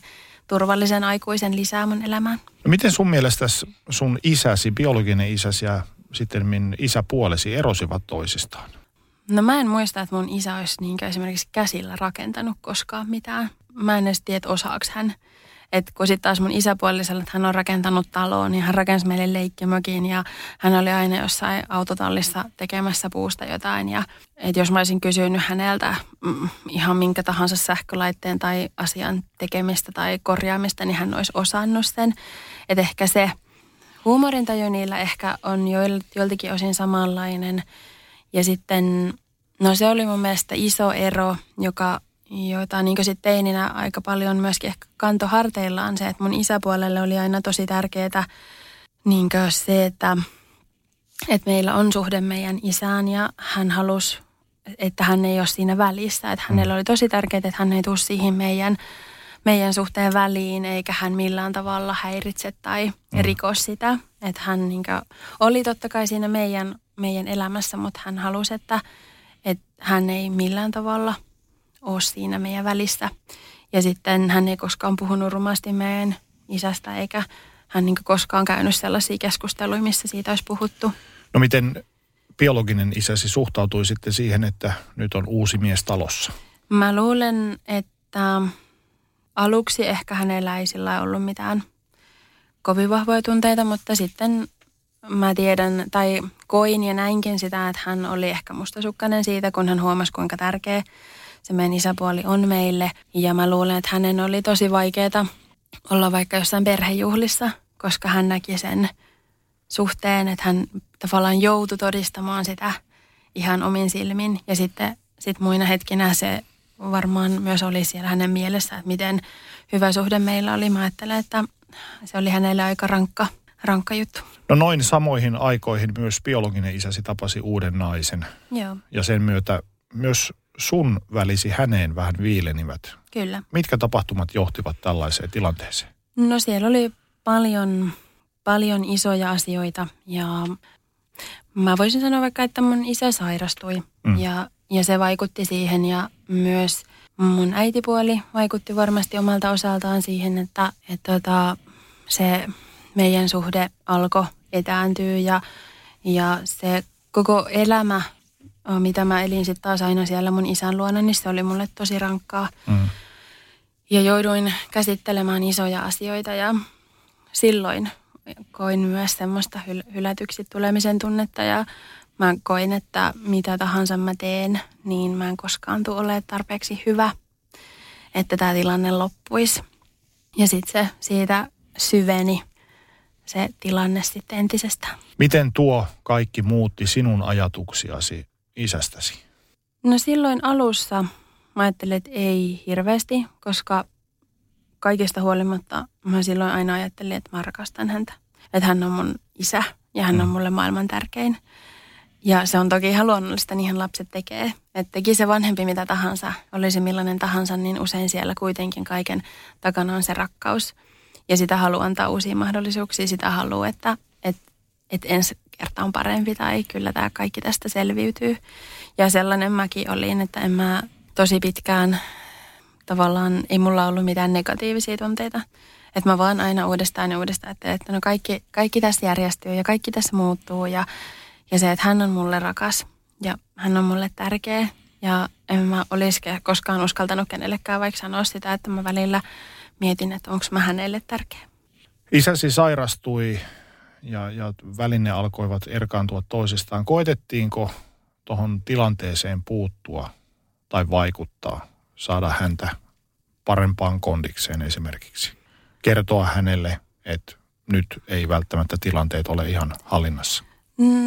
S2: turvallisen aikuisen lisää mun elämään.
S1: No miten sun mielestä sun isäsi, biologinen isäsi ja sitten min isäpuolesi erosivat toisistaan?
S2: No mä en muista, että mun isä olisi niin esimerkiksi käsillä rakentanut koskaan mitään. Mä en edes tiedä, että osaaks hän. Et kun sitten taas mun isäpuolisella, että hän on rakentanut taloon, niin hän rakensi meille leikkimökin ja hän oli aina jossain autotallissa tekemässä puusta jotain. Ja et jos mä olisin kysynyt häneltä mm, ihan minkä tahansa sähkölaitteen tai asian tekemistä tai korjaamista, niin hän olisi osannut sen. Että ehkä se huumorintaju niillä ehkä on joiltakin osin samanlainen – ja sitten, no se oli mun mielestä iso ero, joka, jota niin sitten teininä aika paljon myöskin ehkä kanto harteillaan se, että mun isäpuolelle oli aina tosi tärkeää niin se, että, että meillä on suhde meidän isään ja hän halusi, että hän ei ole siinä välissä. Että hänellä oli tosi tärkeää, että hän ei tule siihen meidän, meidän suhteen väliin eikä hän millään tavalla häiritse tai mm. riko sitä. Että hän niin oli totta kai siinä meidän meidän elämässä, mutta hän halusi, että, että hän ei millään tavalla ole siinä meidän välissä. Ja sitten hän ei koskaan puhunut rumasti meidän isästä, eikä hän niin koskaan käynyt sellaisia keskusteluja, missä siitä olisi puhuttu.
S1: No miten biologinen isäsi suhtautui sitten siihen, että nyt on uusi mies talossa?
S2: Mä luulen, että aluksi ehkä hänellä ei sillä ollut mitään kovin vahvoja tunteita, mutta sitten mä tiedän tai koin ja näinkin sitä, että hän oli ehkä mustasukkainen siitä, kun hän huomasi kuinka tärkeä se meidän isäpuoli on meille. Ja mä luulen, että hänen oli tosi vaikeaa olla vaikka jossain perhejuhlissa, koska hän näki sen suhteen, että hän tavallaan joutui todistamaan sitä ihan omin silmin. Ja sitten sit muina hetkinä se varmaan myös oli siellä hänen mielessä, että miten hyvä suhde meillä oli. Mä ajattelen, että se oli hänelle aika rankka rankka juttu.
S1: No noin samoihin aikoihin myös biologinen isäsi tapasi uuden naisen.
S2: Joo.
S1: Ja sen myötä myös sun välisi häneen vähän viilenivät.
S2: Kyllä.
S1: Mitkä tapahtumat johtivat tällaiseen tilanteeseen?
S2: No siellä oli paljon, paljon isoja asioita ja mä voisin sanoa vaikka, että mun isä sairastui mm. ja, ja se vaikutti siihen ja myös mun äitipuoli vaikutti varmasti omalta osaltaan siihen, että, että tota, se meidän suhde alkoi etääntyä ja, ja se koko elämä, mitä mä elin sitten taas aina siellä mun isän luona, niin se oli mulle tosi rankkaa. Mm. Ja jouduin käsittelemään isoja asioita ja silloin koin myös semmoista hyl- hylätyksi tulemisen tunnetta ja mä koin, että mitä tahansa mä teen, niin mä en koskaan tule ole tarpeeksi hyvä, että tämä tilanne loppuisi. Ja sitten se siitä syveni se tilanne sitten entisestä.
S1: Miten tuo kaikki muutti sinun ajatuksiasi isästäsi?
S2: No silloin alussa mä ajattelin, että ei hirveästi, koska kaikesta huolimatta mä silloin aina ajattelin, että mä rakastan häntä. Että hän on mun isä ja hän on mm. mulle maailman tärkein. Ja se on toki ihan luonnollista, niinhän lapset tekee. Että teki se vanhempi mitä tahansa, olisi millainen tahansa, niin usein siellä kuitenkin kaiken takana on se rakkaus. Ja sitä haluaa antaa uusia mahdollisuuksia, sitä haluaa, että, että, että ensi kerta on parempi tai kyllä tämä kaikki tästä selviytyy. Ja sellainen mäkin olin, että en mä tosi pitkään tavallaan, ei mulla ollut mitään negatiivisia tunteita. Että mä vaan aina uudestaan ja uudestaan että, että no kaikki, kaikki tässä järjestyy ja kaikki tässä muuttuu ja, ja se, että hän on mulle rakas ja hän on mulle tärkeä. Ja en mä olisi koskaan uskaltanut kenellekään vaikka sanoa sitä, että mä välillä mietin, että onko mä hänelle tärkeä.
S1: Isäsi sairastui ja, ja väline alkoivat erkaantua toisistaan. Koitettiinko tuohon tilanteeseen puuttua tai vaikuttaa, saada häntä parempaan kondikseen esimerkiksi? Kertoa hänelle, että nyt ei välttämättä tilanteet ole ihan hallinnassa.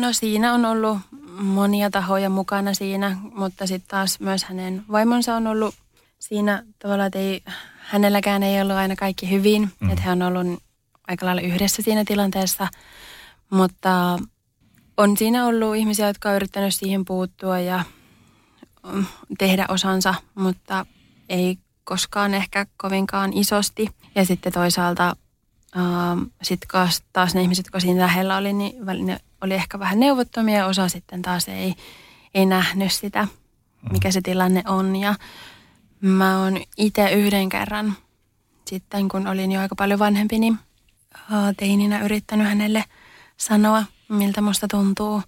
S2: No siinä on ollut monia tahoja mukana siinä, mutta sitten taas myös hänen vaimonsa on ollut siinä tavalla, että ei, hänelläkään ei ollut aina kaikki hyvin. Mm. Että he on ollut aika lailla yhdessä siinä tilanteessa. Mutta on siinä ollut ihmisiä, jotka on yrittänyt siihen puuttua ja mm, tehdä osansa, mutta ei koskaan ehkä kovinkaan isosti. Ja sitten toisaalta ähm, sit taas ne ihmiset, jotka siinä lähellä oli, niin ne oli ehkä vähän neuvottomia. Osa sitten taas ei, ei nähnyt sitä, mikä se tilanne on. Ja Mä oon itse yhden kerran sitten, kun olin jo aika paljon vanhempi, niin teininä yrittänyt hänelle sanoa, miltä musta tuntuu.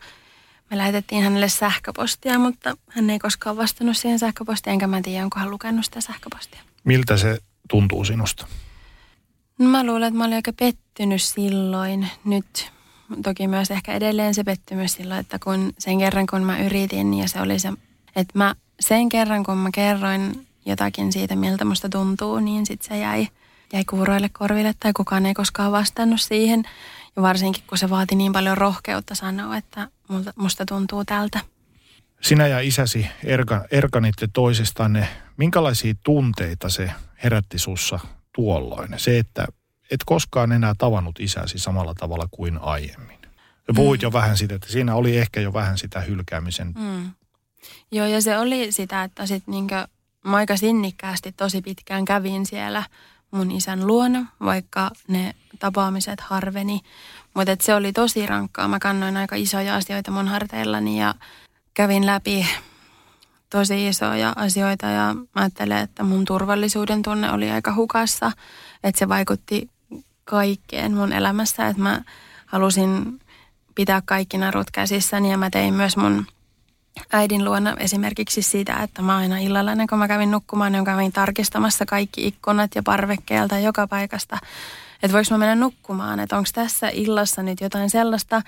S2: Me lähetettiin hänelle sähköpostia, mutta hän ei koskaan vastannut siihen sähköpostiin, enkä mä tiedä, onko hän lukenut sitä sähköpostia.
S1: Miltä se tuntuu sinusta?
S2: No mä luulen, että mä olin aika pettynyt silloin. Nyt toki myös ehkä edelleen se pettymys silloin, että kun sen kerran kun mä yritin ja se oli se, että mä sen kerran kun mä kerroin jotakin siitä, miltä musta tuntuu, niin sitten se jäi, jäi kuuroille korville tai kukaan ei koskaan vastannut siihen. Ja varsinkin, kun se vaati niin paljon rohkeutta sanoa, että musta tuntuu tältä.
S1: Sinä ja isäsi erka, erkanitte toisistanne. Minkälaisia tunteita se herätti sussa tuolloin? Se, että et koskaan enää tavannut isäsi samalla tavalla kuin aiemmin. Ja puhuit mm. jo vähän siitä, että siinä oli ehkä jo vähän sitä hylkäämisen. Mm.
S2: Joo, ja se oli sitä, että sitten niinkö mä aika sinnikkäästi tosi pitkään kävin siellä mun isän luona, vaikka ne tapaamiset harveni. Mutta se oli tosi rankkaa. Mä kannoin aika isoja asioita mun harteillani ja kävin läpi tosi isoja asioita ja mä ajattelen, että mun turvallisuuden tunne oli aika hukassa. Että se vaikutti kaikkeen mun elämässä, että mä halusin pitää kaikki narut käsissäni ja mä tein myös mun äidin luona esimerkiksi siitä, että mä aina illalla ennen kuin mä kävin nukkumaan, niin kävin tarkistamassa kaikki ikkunat ja parvekkeelta joka paikasta, että voiko mä mennä nukkumaan, että onko tässä illassa nyt jotain sellaista,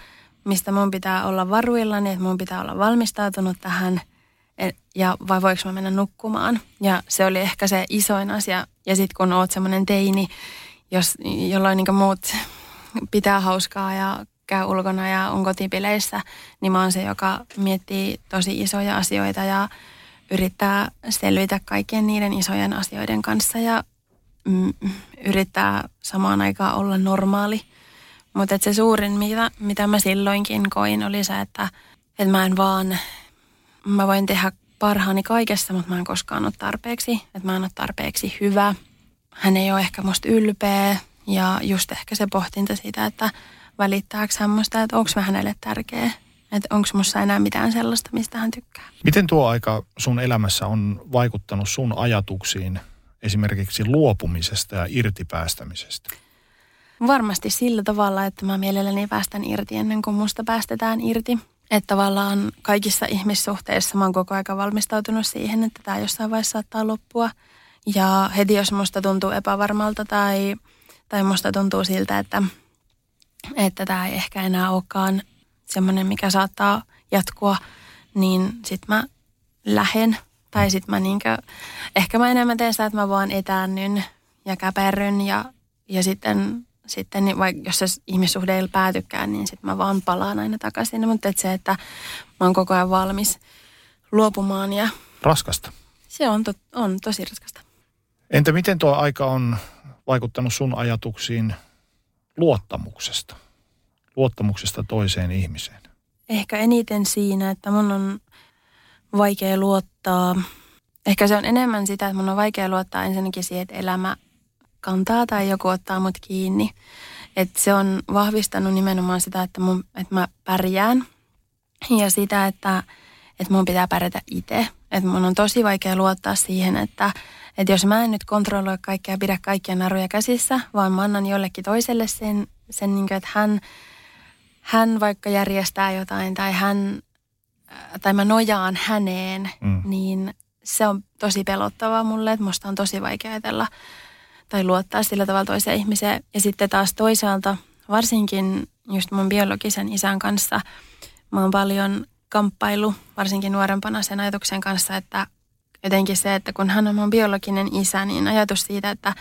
S2: mistä mun pitää olla varuillani, että mun pitää olla valmistautunut tähän, ja vai voiko mä mennä nukkumaan. Ja se oli ehkä se isoin asia. Ja sitten kun oot semmoinen teini, jos, jolloin niin muut pitää hauskaa ja käy ulkona ja on kotipileissä, niin mä oon se, joka miettii tosi isoja asioita ja yrittää selvitä kaikkien niiden isojen asioiden kanssa ja mm, yrittää samaan aikaan olla normaali. Mutta se suurin, mitä, mitä mä silloinkin koin, oli se, että, että mä en vaan, mä voin tehdä parhaani kaikessa, mutta mä en koskaan ole tarpeeksi. Että mä en ole tarpeeksi hyvä. Hän ei ole ehkä musta ylpeä ja just ehkä se pohtinta siitä, että välittääkö hän musta, että onko mä hänelle tärkeä. että onko musta enää mitään sellaista, mistä hän tykkää.
S1: Miten tuo aika sun elämässä on vaikuttanut sun ajatuksiin esimerkiksi luopumisesta ja irtipäästämisestä?
S2: Varmasti sillä tavalla, että mä mielelläni päästän irti ennen kuin musta päästetään irti. Että tavallaan kaikissa ihmissuhteissa mä oon koko aika valmistautunut siihen, että tämä jossain vaiheessa saattaa loppua. Ja heti jos musta tuntuu epävarmalta tai, tai musta tuntuu siltä, että, että tämä ei ehkä enää olekaan semmoinen, mikä saattaa jatkua, niin sit mä lähen. Tai sit mä niinkö, ehkä mä enemmän teen sitä, että mä vaan etäännyn ja käperryn ja, ja sitten sitten, niin vaikka jos se ihmissuhde ei päätykään, niin sitten mä vaan palaan aina takaisin. Mutta et se, että mä oon koko ajan valmis luopumaan ja...
S1: Raskasta.
S2: Se on, to, on tosi raskasta.
S1: Entä miten tuo aika on vaikuttanut sun ajatuksiin luottamuksesta? Luottamuksesta toiseen ihmiseen?
S2: Ehkä eniten siinä, että mun on vaikea luottaa. Ehkä se on enemmän sitä, että mun on vaikea luottaa ensinnäkin siihen, että elämä kantaa tai joku ottaa mut kiinni. Et se on vahvistanut nimenomaan sitä, että, mun, että mä pärjään ja sitä, että, että mun pitää pärjätä itse. Että mun on tosi vaikea luottaa siihen, että, että jos mä en nyt kontrolloi kaikkea ja pidä kaikkia naruja käsissä, vaan mä annan jollekin toiselle sen, sen niin kuin, että hän, hän vaikka järjestää jotain tai hän, tai mä nojaan häneen, mm. niin se on tosi pelottavaa mulle, että musta on tosi vaikea ajatella tai luottaa sillä tavalla toiseen ihmiseen. Ja sitten taas toisaalta, varsinkin just mun biologisen isän kanssa, mä oon paljon kamppailu, varsinkin nuorempana sen ajatuksen kanssa, että jotenkin se, että kun hän on mun biologinen isä, niin ajatus siitä, että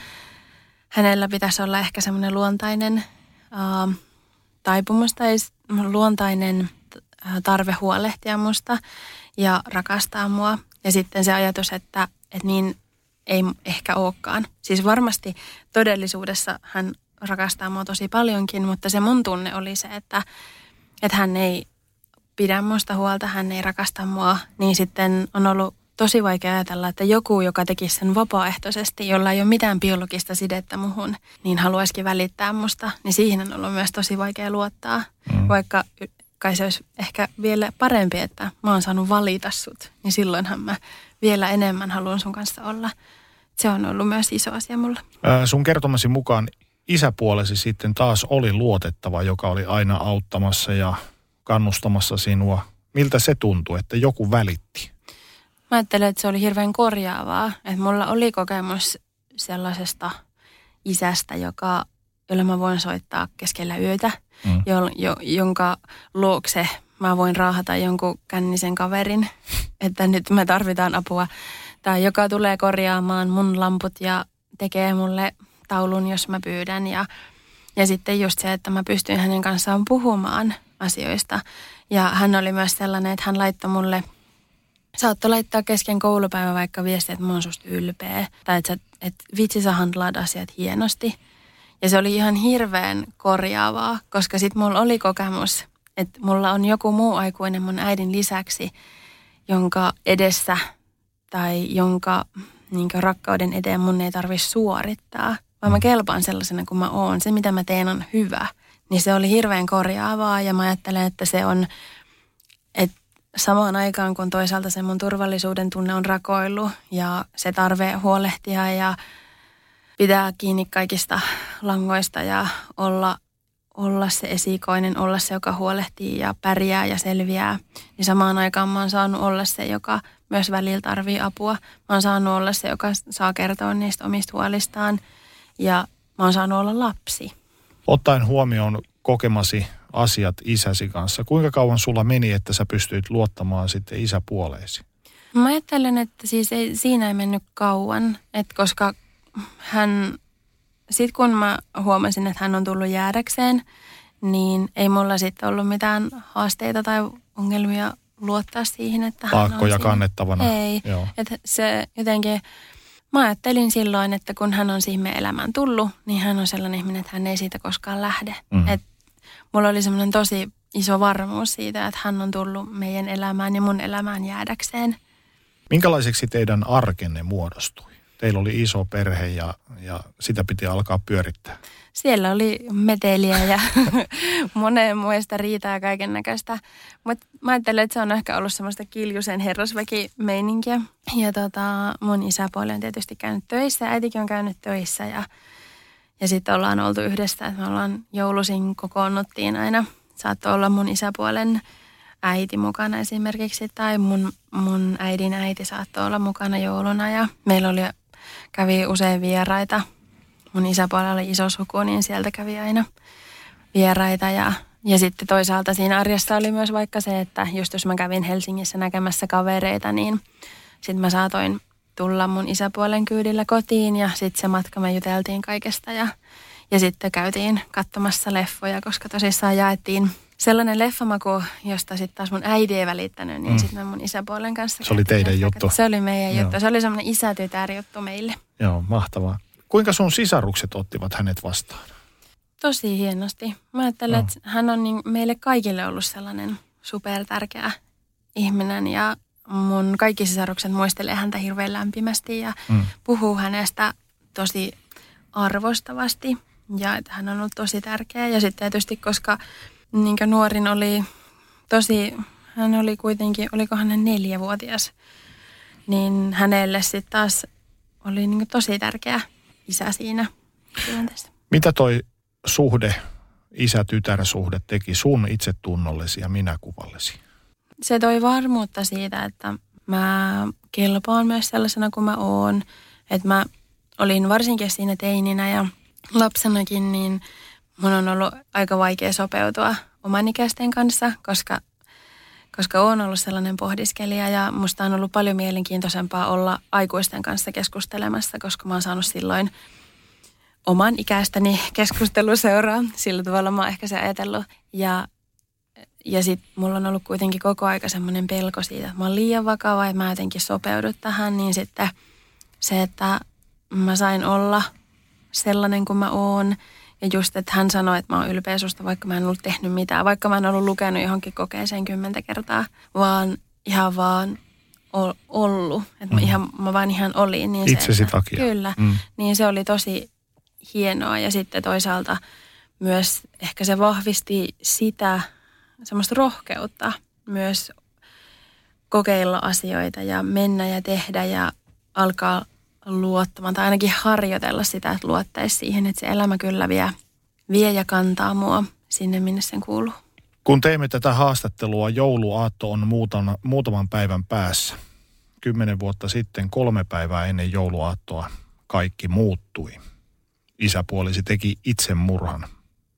S2: hänellä pitäisi olla ehkä semmoinen luontainen uh, taipumus tai luontainen tarve huolehtia musta ja rakastaa mua. Ja sitten se ajatus, että, että niin ei ehkä olekaan. Siis varmasti todellisuudessa hän rakastaa mua tosi paljonkin, mutta se mun tunne oli se, että, että hän ei pidä musta huolta, hän ei rakasta mua, niin sitten on ollut tosi vaikea ajatella, että joku, joka tekisi sen vapaaehtoisesti, jolla ei ole mitään biologista sidettä muhun, niin haluaisikin välittää musta, niin siihen on ollut myös tosi vaikea luottaa. Mm. Vaikka kai se olisi ehkä vielä parempi, että mä oon saanut valita sut, niin silloinhan mä vielä enemmän haluan sun kanssa olla. Se on ollut myös iso asia mulle.
S1: Ää, sun kertomasi mukaan isäpuolesi sitten taas oli luotettava, joka oli aina auttamassa ja kannustamassa sinua. Miltä se tuntui, että joku välitti?
S2: Mä ajattelen, että se oli hirveän korjaavaa. Että mulla oli kokemus sellaisesta isästä, joka, jolle mä voin soittaa keskellä yötä, mm. jo, jo, jonka luokse mä voin raahata jonkun kännisen kaverin, että nyt me tarvitaan apua. Tai joka tulee korjaamaan mun lamput ja tekee mulle taulun, jos mä pyydän. Ja, ja sitten just se, että mä pystyin hänen kanssaan puhumaan asioista. Ja hän oli myös sellainen, että hän laittoi mulle, saattoi laittaa kesken koulupäivän vaikka viesti, että mä oon susta ylpeä. Tai että, että vitsi sä handlaat asiat hienosti. Ja se oli ihan hirveän korjaavaa, koska sitten mulla oli kokemus että mulla on joku muu aikuinen mun äidin lisäksi, jonka edessä tai jonka niin rakkauden eteen mun ei tarvi suorittaa, vaan mä kelpaan sellaisena kuin mä oon. Se, mitä mä teen, on hyvä. Niin se oli hirveän korjaavaa ja mä ajattelen, että se on, että samaan aikaan kun toisaalta se mun turvallisuuden tunne on rakoillut ja se tarve huolehtia ja pitää kiinni kaikista langoista ja olla olla se esikoinen, olla se, joka huolehtii ja pärjää ja selviää, niin samaan aikaan mä oon saanut olla se, joka myös välillä tarvii apua. Mä oon saanut olla se, joka saa kertoa niistä omista huolistaan ja mä oon saanut olla lapsi.
S1: Ottaen huomioon kokemasi asiat isäsi kanssa, kuinka kauan sulla meni, että sä pystyit luottamaan sitten isäpuoleesi?
S2: Mä ajattelen, että siis ei, siinä ei mennyt kauan, että koska hän sitten kun mä huomasin, että hän on tullut jäädäkseen, niin ei mulla sitten ollut mitään haasteita tai ongelmia luottaa siihen, että hän
S1: on ja kannettavana.
S2: Ei, että se jotenkin, mä ajattelin silloin, että kun hän on siihen elämään tullut, niin hän on sellainen ihminen, että hän ei siitä koskaan lähde. Mm. Et mulla oli semmoinen tosi iso varmuus siitä, että hän on tullut meidän elämään ja mun elämään jäädäkseen.
S1: Minkälaiseksi teidän arkenne muodostui? Teillä oli iso perhe ja, ja sitä piti alkaa pyörittää.
S2: Siellä oli meteliä ja moneen muista riitaa kaiken näköistä. Mutta mä ajattelen, että se on ehkä ollut semmoista kiljusen herrasväki-meininkiä. Ja tota, mun isäpuoli on tietysti käynyt töissä, äitikin on käynyt töissä ja, ja sitten ollaan oltu yhdessä. Että me ollaan joulusin kokoonnuttiin aina. Saattoi olla mun isäpuolen äiti mukana esimerkiksi tai mun, mun äidin äiti saattoi olla mukana jouluna ja meillä oli, kävi usein vieraita. Mun isäpuolella oli iso suku, niin sieltä kävi aina vieraita ja, ja sitten toisaalta siinä arjessa oli myös vaikka se, että just jos mä kävin Helsingissä näkemässä kavereita, niin sitten mä saatoin tulla mun isäpuolen kyydillä kotiin ja sitten se matka me juteltiin kaikesta ja, ja sitten käytiin katsomassa leffoja, koska tosissaan jaettiin sellainen leffamaku, josta sitten taas mun äiti ei välittänyt, niin mm. sitten mun isäpuolen kanssa.
S1: Se oli teidän juttu.
S2: Se oli meidän Joo. juttu. Se oli semmoinen isätytär juttu meille.
S1: Joo, mahtavaa. Kuinka sun sisarukset ottivat hänet vastaan?
S2: Tosi hienosti. Mä ajattelen, no. että hän on niin meille kaikille ollut sellainen super tärkeä ihminen ja mun kaikki sisarukset muistelee häntä hirveän lämpimästi ja mm. puhuu hänestä tosi arvostavasti ja että hän on ollut tosi tärkeä. Ja sitten tietysti, koska niin nuorin oli tosi, hän oli kuitenkin, oliko hänen neljävuotias, niin hänelle sitten taas oli niin tosi tärkeä isä siinä tilanteessa.
S1: Mitä toi suhde, isä-tytär-suhde teki sun itsetunnollesi ja minäkuvallesi?
S2: Se toi varmuutta siitä, että mä kelpaan myös sellaisena kuin mä oon. Että mä olin varsinkin siinä teininä ja lapsenakin, niin mun on ollut aika vaikea sopeutua oman ikäisten kanssa, koska, koska olen ollut sellainen pohdiskelija ja musta on ollut paljon mielenkiintoisempaa olla aikuisten kanssa keskustelemassa, koska mä oon saanut silloin oman ikäistäni keskusteluseuraa. Sillä tavalla mä oon ehkä se ajatellut. Ja, ja sitten mulla on ollut kuitenkin koko aika semmoinen pelko siitä, että mä oon liian vakava ja mä jotenkin sopeudut tähän. Niin sitten se, että mä sain olla sellainen kuin mä oon – ja just, että hän sanoi, että mä oon ylpeä susta, vaikka mä en ollut tehnyt mitään, vaikka mä en ollut lukenut johonkin kokeeseen kymmentä kertaa, vaan ihan vaan ollut. Että mä, mm. ihan, mä vaan ihan olin. Niin
S1: Itsesi
S2: se,
S1: että, takia.
S2: Kyllä. Mm. Niin se oli tosi hienoa. Ja sitten toisaalta myös ehkä se vahvisti sitä semmoista rohkeutta myös kokeilla asioita ja mennä ja tehdä ja alkaa luottamaan tai ainakin harjoitella sitä, että luottaisi siihen, että se elämä kyllä vie, vie ja kantaa mua sinne, minne sen kuuluu.
S1: Kun teimme tätä haastattelua, jouluaatto on muutama, muutaman päivän päässä. Kymmenen vuotta sitten, kolme päivää ennen jouluaattoa, kaikki muuttui. Isäpuolisi teki itsemurhan.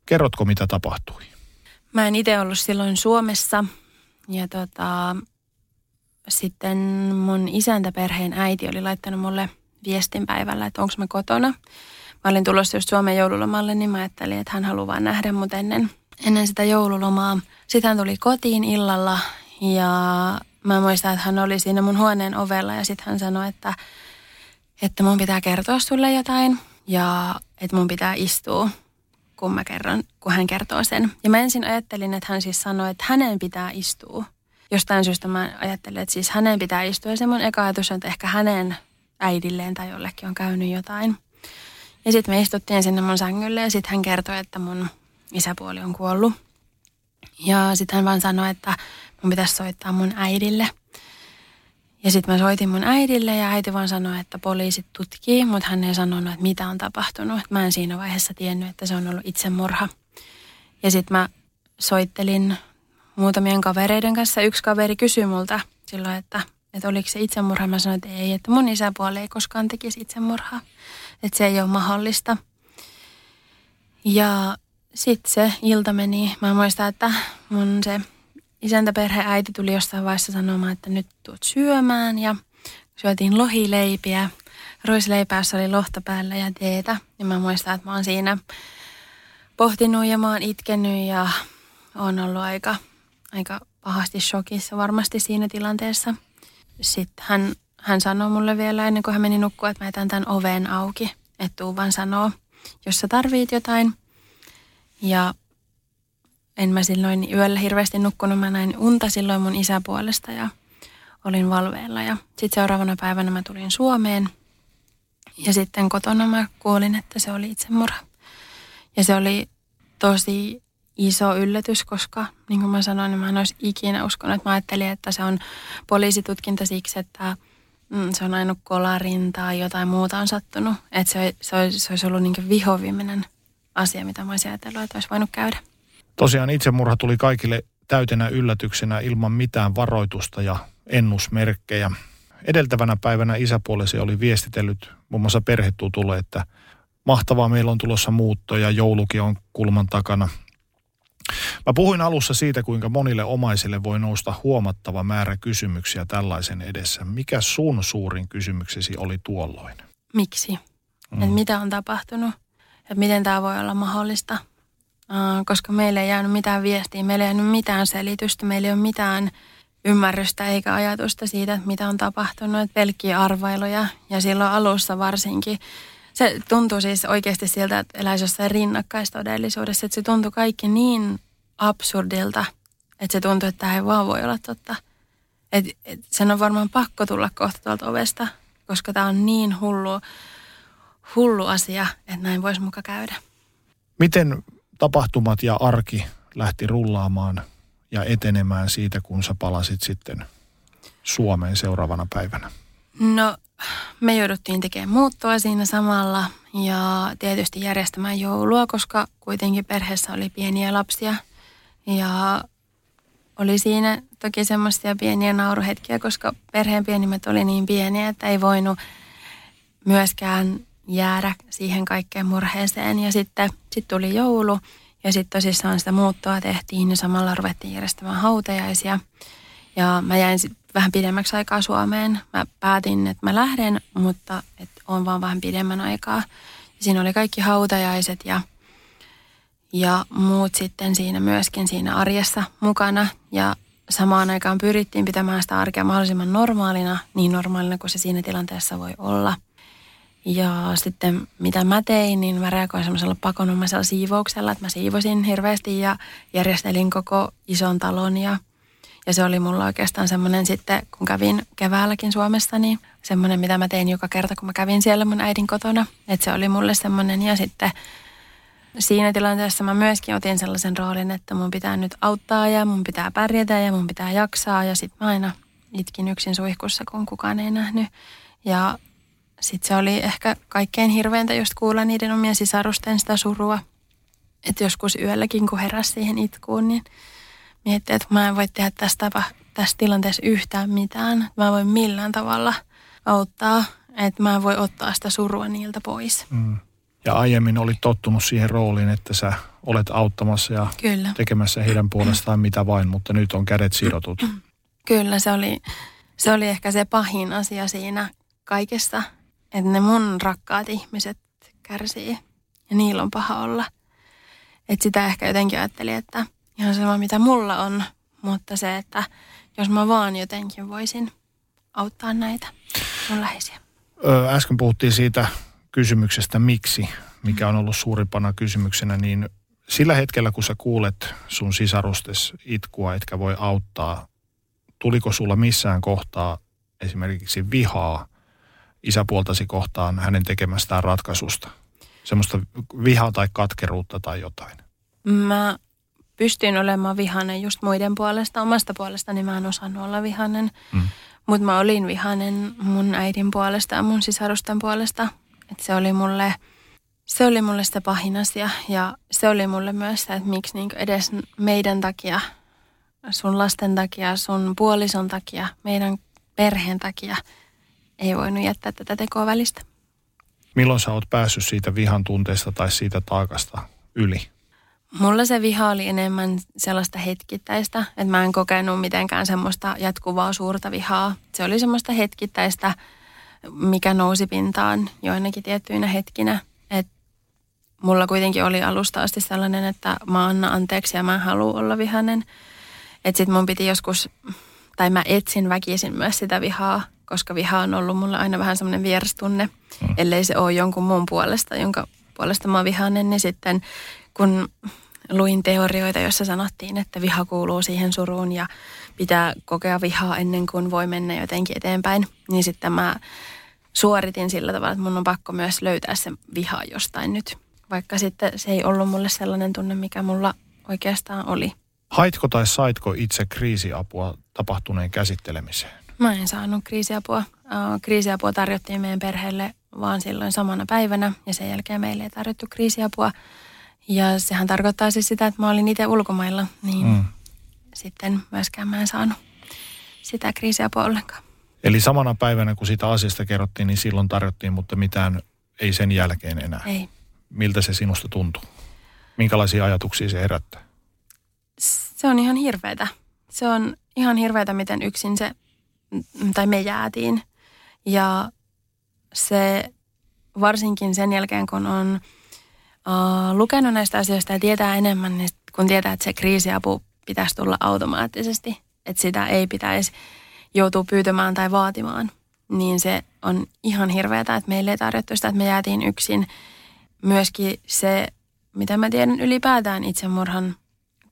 S1: Kerrotko, mitä tapahtui?
S2: Mä en itse ollut silloin Suomessa ja tota, sitten mun isäntäperheen äiti oli laittanut mulle – viestin päivällä, että onko mä kotona. Mä olin tulossa just Suomen joululomalle, niin mä ajattelin, että hän haluaa nähdä mut ennen, ennen sitä joululomaa. Sitten hän tuli kotiin illalla ja mä muistan, että hän oli siinä mun huoneen ovella ja sitten hän sanoi, että, että mun pitää kertoa sulle jotain ja että mun pitää istua, kun mä kerron, kun hän kertoo sen. Ja mä ensin ajattelin, että hän siis sanoi, että hänen pitää istua. Jostain syystä mä ajattelin, että siis hänen pitää istua ja se mun eka ajatus on, että ehkä hänen äidilleen tai jollekin on käynyt jotain. Ja sitten me istuttiin sinne mun sängylle ja sitten hän kertoi, että mun isäpuoli on kuollut. Ja sitten hän vaan sanoi, että mun pitäisi soittaa mun äidille. Ja sitten mä soitin mun äidille ja äiti vaan sanoi, että poliisit tutkii, mutta hän ei sanonut, että mitä on tapahtunut. Mä en siinä vaiheessa tiennyt, että se on ollut itsemurha. Ja sitten mä soittelin muutamien kavereiden kanssa. Yksi kaveri kysyi multa silloin, että että oliko se itsemurha. Mä sanoin, että ei, että mun isäpuoli ei koskaan tekisi itsemurhaa. Että se ei ole mahdollista. Ja sitten se ilta meni. Mä muistan, että mun se isäntäperhe äiti tuli jossain vaiheessa sanomaan, että nyt tuot syömään. Ja syötiin lohileipiä. Ruisleipä, jossa oli lohta päällä ja teetä. Ja mä muistan, että mä oon siinä pohtinut ja mä oon itkenyt ja on ollut aika, aika pahasti shokissa varmasti siinä tilanteessa – sitten hän, hän sanoi mulle vielä ennen kuin hän meni nukkua, että mä jätän tämän oven auki. Että tuu vaan sanoo, jos sä tarvit jotain. Ja en mä silloin yöllä hirveästi nukkunut. Mä näin unta silloin mun isäpuolesta ja olin valveella. Ja sitten seuraavana päivänä mä tulin Suomeen. Ja sitten kotona mä kuulin, että se oli itsemurha. Ja se oli tosi iso yllätys, koska niin kuin mä sanoin, niin mä en olisi ikinä uskonut. Mä ajattelin, että se on poliisitutkinta siksi, että mm, se on ainut kolarin tai jotain muuta on sattunut. Että se, se, olisi, se olisi ollut niin vihoviimeinen asia, mitä mä olisin ajatellut, että olisi voinut käydä.
S1: Tosiaan itsemurha tuli kaikille täytenä yllätyksenä ilman mitään varoitusta ja ennusmerkkejä. Edeltävänä päivänä isäpuolesi oli viestitellyt muun muassa perhetutulle, että mahtavaa, meillä on tulossa muutto ja joulukin on kulman takana. Mä puhuin alussa siitä, kuinka monille omaisille voi nousta huomattava määrä kysymyksiä tällaisen edessä. Mikä sun suurin kysymyksesi oli tuolloin?
S2: Miksi? Mm. Et mitä on tapahtunut? Et miten tämä voi olla mahdollista? Uh, koska meille ei jäänyt mitään viestiä, meille ei jäänyt mitään selitystä, meillä ei ole mitään ymmärrystä eikä ajatusta siitä, että mitä on tapahtunut, että pelkkiä arvailuja. Ja silloin alussa varsinkin se tuntuu siis oikeasti siltä, että eläisi jossain rinnakkaistodellisuudessa, että se tuntui kaikki niin absurdilta, että se tuntuu, että tämä ei vaan voi olla totta. Et, et sen on varmaan pakko tulla kohta tuolta ovesta, koska tämä on niin hullu, hullu asia, että näin voisi muka käydä.
S1: Miten tapahtumat ja arki lähti rullaamaan ja etenemään siitä, kun sä palasit sitten Suomeen seuraavana päivänä?
S2: No me jouduttiin tekemään muuttoa siinä samalla ja tietysti järjestämään joulua, koska kuitenkin perheessä oli pieniä lapsia. Ja oli siinä toki semmoisia pieniä nauruhetkiä, koska perheen pienimmät oli niin pieniä, että ei voinut myöskään jäädä siihen kaikkeen murheeseen. Ja sitten sit tuli joulu ja sitten tosissaan sitä muuttoa tehtiin ja samalla ruvettiin järjestämään hautajaisia. Ja mä jäin sitten vähän pidemmäksi aikaa Suomeen. Mä päätin, että mä lähden, mutta että on vaan vähän pidemmän aikaa. Ja siinä oli kaikki hautajaiset ja, ja muut sitten siinä myöskin siinä arjessa mukana. Ja samaan aikaan pyrittiin pitämään sitä arkea mahdollisimman normaalina, niin normaalina kuin se siinä tilanteessa voi olla. Ja sitten mitä mä tein, niin mä reagoin semmoisella pakonomaisella siivouksella, että mä siivosin hirveästi ja järjestelin koko ison talon ja – ja se oli mulla oikeastaan semmoinen sitten, kun kävin keväälläkin Suomessa, niin semmoinen, mitä mä tein joka kerta, kun mä kävin siellä mun äidin kotona. Että se oli mulle semmoinen ja sitten siinä tilanteessa mä myöskin otin sellaisen roolin, että mun pitää nyt auttaa ja mun pitää pärjätä ja mun pitää jaksaa. Ja sitten mä aina itkin yksin suihkussa, kun kukaan ei nähnyt. Ja sitten se oli ehkä kaikkein hirveintä just kuulla niiden omien sisarusten sitä surua. Että joskus yölläkin, kun heräsi siihen itkuun, niin miettiä, että mä en voi tehdä tästä, tässä tilanteessa yhtään mitään. Mä en voi millään tavalla auttaa, että mä en voi ottaa sitä surua niiltä pois. Mm.
S1: Ja aiemmin oli tottunut siihen rooliin, että sä olet auttamassa ja Kyllä. tekemässä heidän puolestaan mitä vain, mutta nyt on kädet sidotut.
S2: Kyllä, se oli, se oli ehkä se pahin asia siinä kaikessa, että ne mun rakkaat ihmiset kärsii ja niillä on paha olla. Että sitä ehkä jotenkin ajattelin, että ihan sama mitä mulla on, mutta se, että jos mä vaan jotenkin voisin auttaa näitä mun läheisiä.
S1: äsken puhuttiin siitä kysymyksestä miksi, mikä on ollut suurimpana kysymyksenä, niin sillä hetkellä kun sä kuulet sun sisarustes itkua, etkä voi auttaa, tuliko sulla missään kohtaa esimerkiksi vihaa isäpuoltasi kohtaan hänen tekemästään ratkaisusta? Semmoista vihaa tai katkeruutta tai jotain?
S2: Mä pystyin olemaan vihanen just muiden puolesta. Omasta puolestani mä en osannut olla vihanen. Mm. Mutta mä olin vihanen mun äidin puolesta ja mun sisarusten puolesta. Et se oli mulle, se oli mulle sitä pahin asia. Ja se oli mulle myös se, että miksi niinku edes meidän takia, sun lasten takia, sun puolison takia, meidän perheen takia ei voinut jättää tätä tekoa välistä.
S1: Milloin sä oot päässyt siitä vihan tunteesta tai siitä taakasta yli?
S2: Mulla se viha oli enemmän sellaista hetkittäistä, että mä en kokenut mitenkään semmoista jatkuvaa suurta vihaa. Se oli semmoista hetkittäistä, mikä nousi pintaan joinakin tiettyinä hetkinä. Et mulla kuitenkin oli alusta asti sellainen, että mä annan anteeksi ja mä haluan olla vihainen. Että sit mun piti joskus, tai mä etsin väkisin myös sitä vihaa, koska viha on ollut mulle aina vähän semmoinen vierastunne. Mm. Ellei se ole jonkun muun puolesta, jonka puolesta mä oon vihainen, niin sitten kun luin teorioita, joissa sanottiin, että viha kuuluu siihen suruun ja pitää kokea vihaa ennen kuin voi mennä jotenkin eteenpäin. Niin sitten mä suoritin sillä tavalla, että mun on pakko myös löytää se viha jostain nyt. Vaikka sitten se ei ollut mulle sellainen tunne, mikä mulla oikeastaan oli.
S1: Haitko tai saitko itse kriisiapua tapahtuneen käsittelemiseen?
S2: Mä en saanut kriisiapua. Kriisiapua tarjottiin meidän perheelle vaan silloin samana päivänä ja sen jälkeen meille ei tarjottu kriisiapua. Ja sehän tarkoittaa siis sitä, että mä olin itse ulkomailla, niin mm. sitten myöskään mä en saanut sitä kriisiapua ollenkaan.
S1: Eli samana päivänä, kun sitä asiasta kerrottiin, niin silloin tarjottiin, mutta mitään ei sen jälkeen enää.
S2: Ei.
S1: Miltä se sinusta tuntuu? Minkälaisia ajatuksia se herättää?
S2: Se on ihan hirveätä. Se on ihan hirveätä, miten yksin se, tai me jäätiin. Ja se varsinkin sen jälkeen, kun on uh, lukenut näistä asioista ja tietää enemmän, niin kun tietää, että se kriisiapu pitäisi tulla automaattisesti, että sitä ei pitäisi joutua pyytämään tai vaatimaan, niin se on ihan hirveätä, että meille ei tarjottu sitä, että me jäätiin yksin. Myöskin se, mitä mä tiedän ylipäätään itsemurhan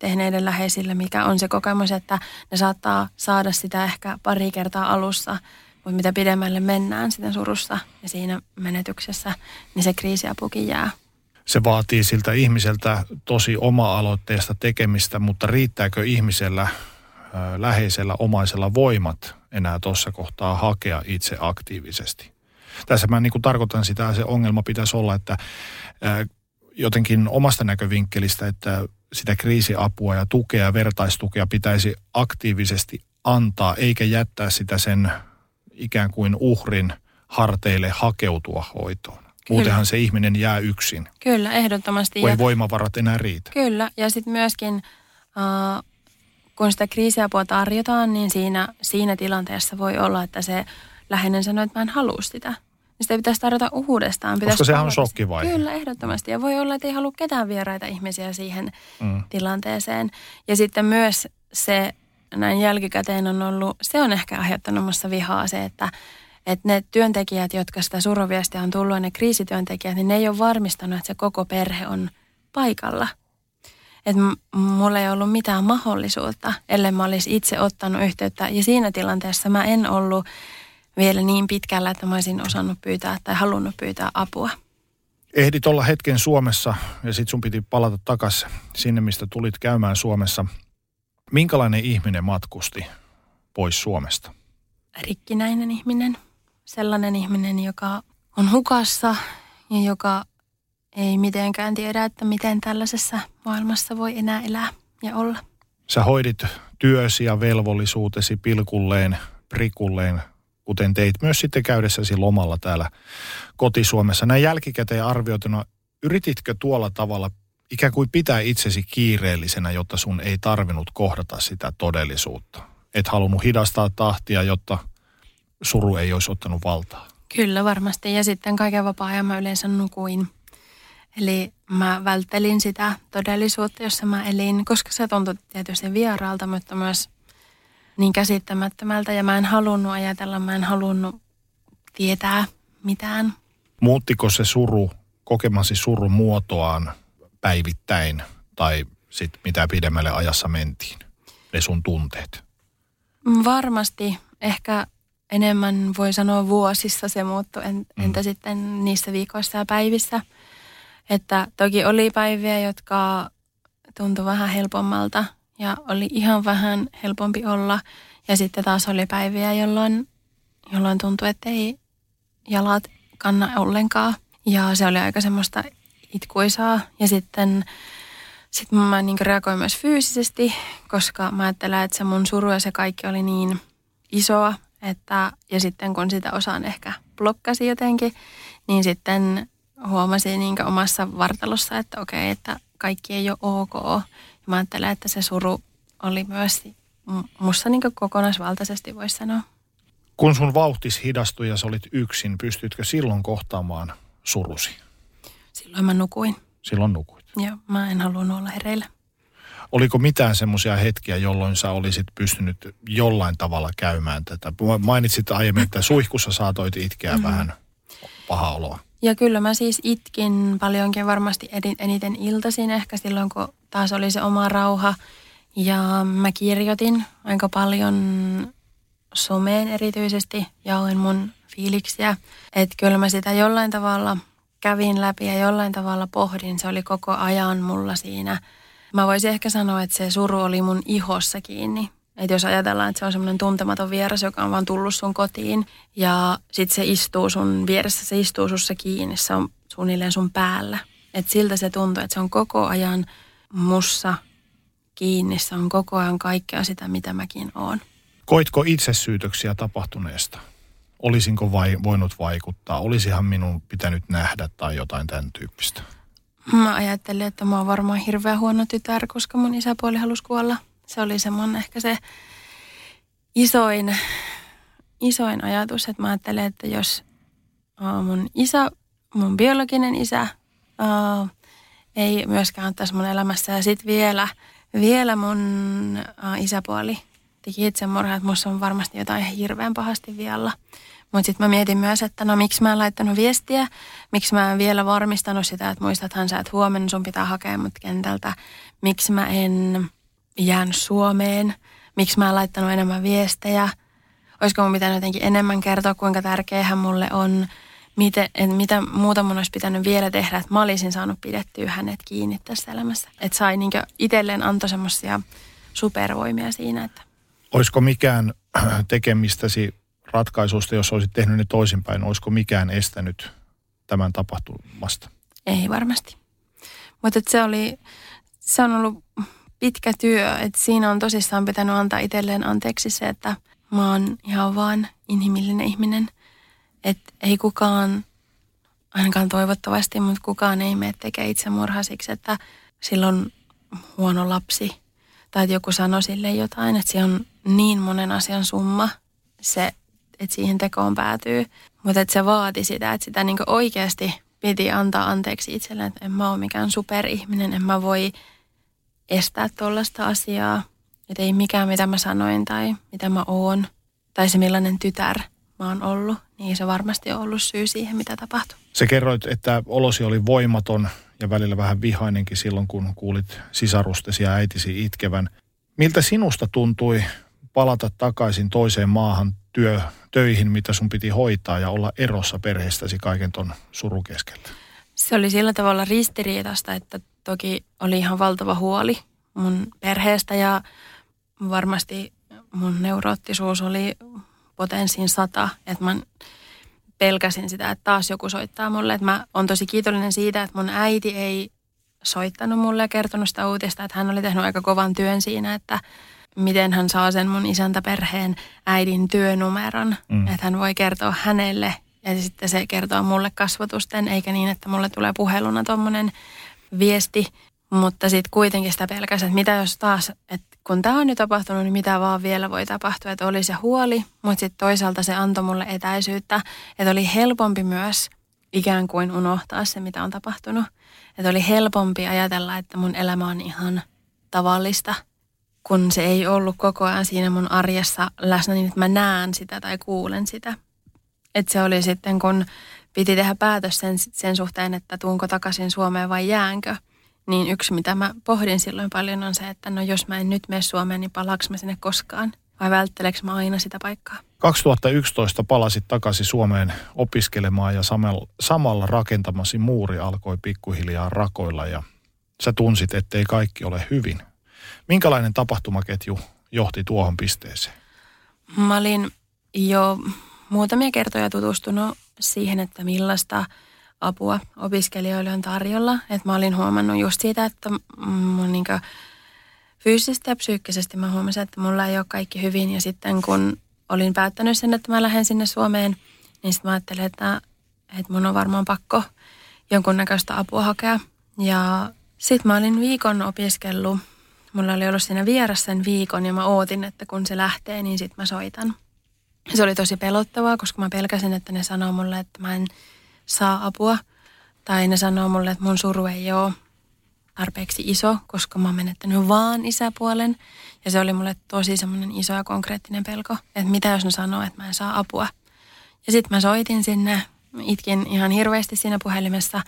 S2: tehneiden läheisille, mikä on se kokemus, että ne saattaa saada sitä ehkä pari kertaa alussa, mutta mitä pidemmälle mennään sitä surussa ja siinä menetyksessä, niin se kriisiapukin jää.
S1: Se vaatii siltä ihmiseltä tosi oma-aloitteesta tekemistä, mutta riittääkö ihmisellä, läheisellä, omaisella voimat enää tuossa kohtaa hakea itse aktiivisesti? Tässä mä niin kuin tarkoitan sitä, se ongelma pitäisi olla, että jotenkin omasta näkövinkkelistä, että sitä kriisiapua ja tukea ja vertaistukea pitäisi aktiivisesti antaa, eikä jättää sitä sen ikään kuin uhrin harteille hakeutua hoitoon. Muutenhan se ihminen jää yksin.
S2: Kyllä, ehdottomasti.
S1: Kun ei voimavarat enää riitä.
S2: Kyllä, ja sitten myöskin uh, kun sitä kriisiapua tarjotaan, niin siinä, siinä tilanteessa voi olla, että se läheinen sanoo, että mä en halua sitä. Niin sitä pitäisi tarjota uudestaan. Pitäisi
S1: Koska sehän on shokkivaihe.
S2: Kyllä, ehdottomasti. Ja voi olla, että ei halua ketään vieraita ihmisiä siihen mm. tilanteeseen. Ja sitten myös se näin jälkikäteen on ollut, se on ehkä aiheuttanut minussa vihaa se, että, että ne työntekijät, jotka sitä suruviestiä on tullut, ne kriisityöntekijät, niin ne ei ole varmistanut, että se koko perhe on paikalla. Että mulla ei ollut mitään mahdollisuutta, ellei mä olisi itse ottanut yhteyttä. Ja siinä tilanteessa mä en ollut vielä niin pitkällä, että mä olisin osannut pyytää tai halunnut pyytää apua.
S1: Ehdit olla hetken Suomessa ja sitten sun piti palata takaisin sinne, mistä tulit käymään Suomessa – Minkälainen ihminen matkusti pois Suomesta?
S2: Rikkinäinen ihminen. Sellainen ihminen, joka on hukassa ja joka ei mitenkään tiedä, että miten tällaisessa maailmassa voi enää elää ja olla.
S1: Sä hoidit työsi ja velvollisuutesi pilkulleen, prikulleen, kuten teit myös sitten käydessäsi lomalla täällä kotisuomessa. Näin jälkikäteen arvioituna, yrititkö tuolla tavalla ikään kuin pitää itsesi kiireellisenä, jotta sun ei tarvinnut kohdata sitä todellisuutta. Et halunnut hidastaa tahtia, jotta suru ei olisi ottanut valtaa.
S2: Kyllä varmasti. Ja sitten kaiken vapaa-ajan mä yleensä nukuin. Eli mä välttelin sitä todellisuutta, jossa mä elin, koska se tuntui tietysti vieraalta, mutta myös niin käsittämättömältä. Ja mä en halunnut ajatella, mä en halunnut tietää mitään.
S1: Muuttiko se suru, kokemasi suru muotoaan päivittäin tai sitten mitä pidemmälle ajassa mentiin, ne sun tunteet?
S2: Varmasti ehkä enemmän voi sanoa vuosissa se muuttu, mm. entä sitten niissä viikoissa ja päivissä. Että toki oli päiviä, jotka tuntui vähän helpommalta ja oli ihan vähän helpompi olla. Ja sitten taas oli päiviä, jolloin, jolloin tuntui, että ei jalat kanna ollenkaan. Ja se oli aika semmoista itkuisaa. Ja sitten sit mä niin reagoin myös fyysisesti, koska mä ajattelen, että se mun suru ja se kaikki oli niin isoa, että, ja sitten kun sitä osaan ehkä blokkasi jotenkin, niin sitten huomasin niin omassa vartalossa, että okei, että kaikki ei ole ok. Mä ajattelen, että se suru oli myös musta niin kokonaisvaltaisesti voisi sanoa.
S1: Kun sun vauhtis hidastui ja sä olit yksin, pystytkö silloin kohtaamaan surusi?
S2: Silloin mä nukuin.
S1: Silloin nukuit?
S2: Joo, mä en halunnut olla hereillä.
S1: Oliko mitään semmoisia hetkiä, jolloin sä olisit pystynyt jollain tavalla käymään tätä? Mainitsit aiemmin, että suihkussa saatoit itkeä mm-hmm. vähän paha oloa.
S2: Ja kyllä mä siis itkin paljonkin varmasti eniten iltaisin ehkä silloin, kun taas oli se oma rauha. Ja mä kirjoitin aika paljon someen erityisesti. Jaoin mun fiiliksiä. Että kyllä mä sitä jollain tavalla kävin läpi ja jollain tavalla pohdin. Se oli koko ajan mulla siinä. Mä voisin ehkä sanoa, että se suru oli mun ihossa kiinni. Että jos ajatellaan, että se on semmoinen tuntematon vieras, joka on vaan tullut sun kotiin ja sitten se istuu sun vieressä, se istuu sussa kiinni, se on suunnilleen sun päällä. Että siltä se tuntuu, että se on koko ajan mussa kiinni, se on koko ajan kaikkea sitä, mitä mäkin oon.
S1: Koitko itsesyytöksiä tapahtuneesta? Olisinko vai, voinut vaikuttaa? Olisihan minun pitänyt nähdä tai jotain tämän tyyppistä?
S2: Mä ajattelin, että mä oon varmaan hirveän huono tytär, koska mun isäpuoli halusi kuolla. Se oli semmoinen ehkä se isoin, isoin ajatus, että mä ajattelin, että jos mun isä, mun biologinen isä, ei myöskään ole tässä mun elämässä. Ja sitten vielä, vielä mun isäpuoli teki itsemurhaa, että musta on varmasti jotain hirveän pahasti vielä. Mutta sitten mä mietin myös, että no miksi mä en laittanut viestiä, miksi mä en vielä varmistanut sitä, että muistathan sä, että huomenna sun pitää hakea mut kentältä, miksi mä en jään Suomeen, miksi mä en laittanut enemmän viestejä, olisiko mun pitänyt jotenkin enemmän kertoa, kuinka tärkeä hän mulle on, miten, että mitä muuta mun olisi pitänyt vielä tehdä, että mä olisin saanut pidettyä hänet kiinni tässä elämässä. Että sai niin itselleen antoi semmoisia supervoimia siinä, että
S1: Olisiko mikään tekemistäsi ratkaisusta, jos olisit tehnyt ne toisinpäin, olisiko mikään estänyt tämän tapahtumasta?
S2: Ei varmasti. Mutta se oli, se on ollut pitkä työ, että siinä on tosissaan pitänyt antaa itselleen anteeksi se, että mä oon ihan vaan inhimillinen ihminen. Että ei kukaan, ainakaan toivottavasti, mutta kukaan ei mene tekemään itsemurhaa siksi, että silloin huono lapsi. Tai että joku sanoi sille jotain, että se on niin monen asian summa se, että siihen tekoon päätyy. Mutta että se vaati sitä, että sitä niin oikeasti piti antaa anteeksi itselleen, että en mä ole mikään superihminen, en mä voi estää tuollaista asiaa. Että ei mikään, mitä mä sanoin tai mitä mä oon, tai se millainen tytär mä oon ollut, niin se varmasti on ollut syy siihen, mitä tapahtui.
S1: Se kerroit, että olosi oli voimaton ja välillä vähän vihainenkin silloin, kun kuulit sisarustesi ja äitisi itkevän. Miltä sinusta tuntui palata takaisin toiseen maahan työ, töihin, mitä sun piti hoitaa ja olla erossa perheestäsi kaiken ton surun keskellä?
S2: Se oli sillä tavalla ristiriitasta, että toki oli ihan valtava huoli mun perheestä ja varmasti mun neuroottisuus oli potenssiin sata, että mä pelkäsin sitä, että taas joku soittaa mulle. Että mä oon tosi kiitollinen siitä, että mun äiti ei soittanut mulle ja kertonut sitä uutista, että hän oli tehnyt aika kovan työn siinä, että miten hän saa sen mun isäntäperheen äidin työnumeron, mm. että hän voi kertoa hänelle ja sitten se kertoo mulle kasvatusten, eikä niin, että mulle tulee puheluna tuommoinen viesti, mutta sitten kuitenkin sitä pelkäsi, että mitä jos taas, että kun tämä on nyt tapahtunut, niin mitä vaan vielä voi tapahtua, että oli se huoli, mutta sitten toisaalta se antoi mulle etäisyyttä, että oli helpompi myös ikään kuin unohtaa se, mitä on tapahtunut. Että oli helpompi ajatella, että mun elämä on ihan tavallista – kun se ei ollut koko ajan siinä mun arjessa läsnä niin, että mä näen sitä tai kuulen sitä. Että se oli sitten, kun piti tehdä päätös sen, sen suhteen, että tuunko takaisin Suomeen vai jäänkö. Niin yksi, mitä mä pohdin silloin paljon on se, että no jos mä en nyt mene Suomeen, niin palaaks mä sinne koskaan? Vai vältteleekö mä aina sitä paikkaa?
S1: 2011 palasit takaisin Suomeen opiskelemaan ja samalla, samalla rakentamasi muuri alkoi pikkuhiljaa rakoilla ja sä tunsit, ettei kaikki ole hyvin. Minkälainen tapahtumaketju johti tuohon pisteeseen?
S2: Mä olin jo muutamia kertoja tutustunut siihen, että millaista apua opiskelijoille on tarjolla. Et mä olin huomannut just siitä, että mun niinku fyysisesti ja psyykkisesti mä huomasin, että mulla ei ole kaikki hyvin. Ja sitten kun olin päättänyt sen, että mä lähden sinne Suomeen, niin sitten mä ajattelin, että, että mun on varmaan pakko jonkunnäköistä apua hakea. Ja sitten mä olin viikon opiskellut Mulla oli ollut siinä vieras sen viikon ja mä ootin, että kun se lähtee, niin sit mä soitan. Se oli tosi pelottavaa, koska mä pelkäsin, että ne sanoo mulle, että mä en saa apua. Tai ne sanoo mulle, että mun suru ei ole tarpeeksi iso, koska mä oon menettänyt vaan isäpuolen. Ja se oli mulle tosi semmoinen iso ja konkreettinen pelko, että mitä jos ne sanoo, että mä en saa apua. Ja sitten mä soitin sinne, itkin ihan hirveästi siinä puhelimessa.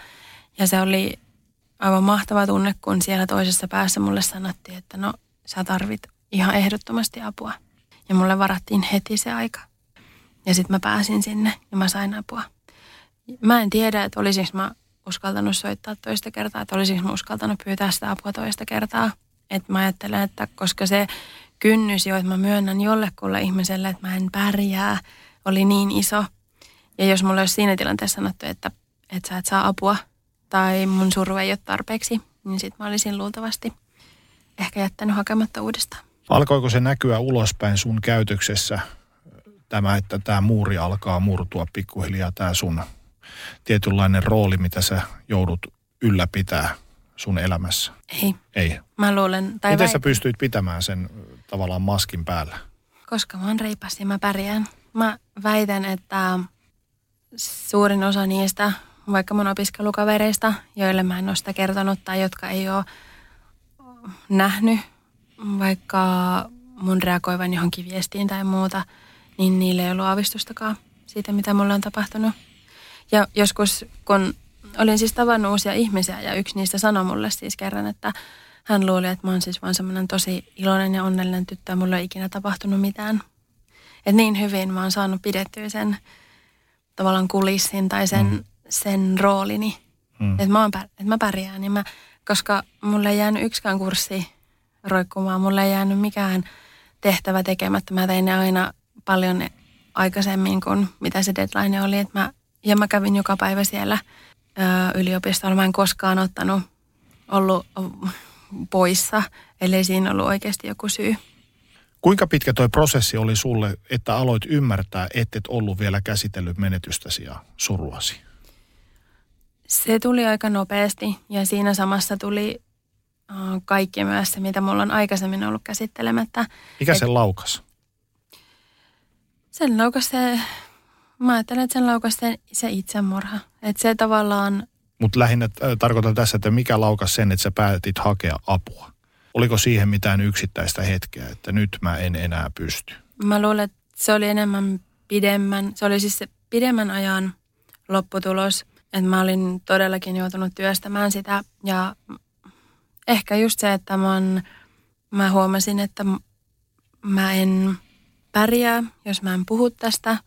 S2: Ja se oli aivan mahtava tunne, kun siellä toisessa päässä mulle sanottiin, että no sä tarvit ihan ehdottomasti apua. Ja mulle varattiin heti se aika. Ja sitten mä pääsin sinne ja mä sain apua. Mä en tiedä, että olisinko mä uskaltanut soittaa toista kertaa, että olisinko mä uskaltanut pyytää sitä apua toista kertaa. Että mä ajattelen, että koska se kynnys jo, että mä myönnän jollekulle ihmiselle, että mä en pärjää, oli niin iso. Ja jos mulla olisi siinä tilanteessa sanottu, että, että sä et saa apua tai mun suru ei ole tarpeeksi, niin sit mä olisin luultavasti ehkä jättänyt hakematta uudestaan.
S1: Alkoiko se näkyä ulospäin sun käytöksessä tämä, että tämä muuri alkaa murtua pikkuhiljaa, tämä sun tietynlainen rooli, mitä sä joudut ylläpitää sun elämässä?
S2: Ei.
S1: Ei.
S2: Mä luulen, tai
S1: Miten
S2: väit-
S1: sä pystyit pitämään sen tavallaan maskin päällä?
S2: koska mä oon reipas ja mä pärjään. Mä väitän, että suurin osa niistä, vaikka mun opiskelukavereista, joille mä en ole sitä kertonut tai jotka ei ole nähnyt vaikka mun reagoivan johonkin viestiin tai muuta, niin niille ei ollut aavistustakaan siitä, mitä mulle on tapahtunut. Ja joskus, kun olin siis tavannut uusia ihmisiä ja yksi niistä sanoi mulle siis kerran, että hän luuli, että mä oon siis vaan semmoinen tosi iloinen ja onnellinen tyttö ja mulla ei ikinä tapahtunut mitään. Et niin hyvin mä oon saanut pidettyä sen tavallaan kulissin tai sen, mm. sen roolini. Mm. Että mä, oon et mä pärjään. Niin mä, koska mulle ei jäänyt yksikään kurssi roikkumaan, mulle ei jäänyt mikään tehtävä tekemättä. Mä tein ne aina paljon aikaisemmin kuin mitä se deadline oli. Et mä, ja mä kävin joka päivä siellä ö, yliopistolla. Mä en koskaan ottanut ollut poissa, ellei siinä ollut oikeasti joku syy.
S1: Kuinka pitkä toi prosessi oli sulle, että aloit ymmärtää, että et ollut vielä käsitellyt menetystäsi ja suruasi?
S2: Se tuli aika nopeasti ja siinä samassa tuli kaikki myös se, mitä mulla on aikaisemmin ollut käsittelemättä.
S1: Mikä
S2: Et-
S1: se laukas?
S2: Sen laukas se, mä ajattelen, että sen laukas se, se itsemurha. Että se tavallaan,
S1: Mutta lähinnä äh, tarkoitan tässä, että mikä laukas sen, että sä päätit hakea apua? Oliko siihen mitään yksittäistä hetkeä, että nyt mä en enää pysty?
S2: mä luulen, että se oli enemmän pidemmän, se oli siis se pidemmän ajan lopputulos. Että mä olin todellakin joutunut työstämään sitä ja ehkä just se, että mä, oon, mä huomasin, että mä en pärjää, jos mä en puhu tästä.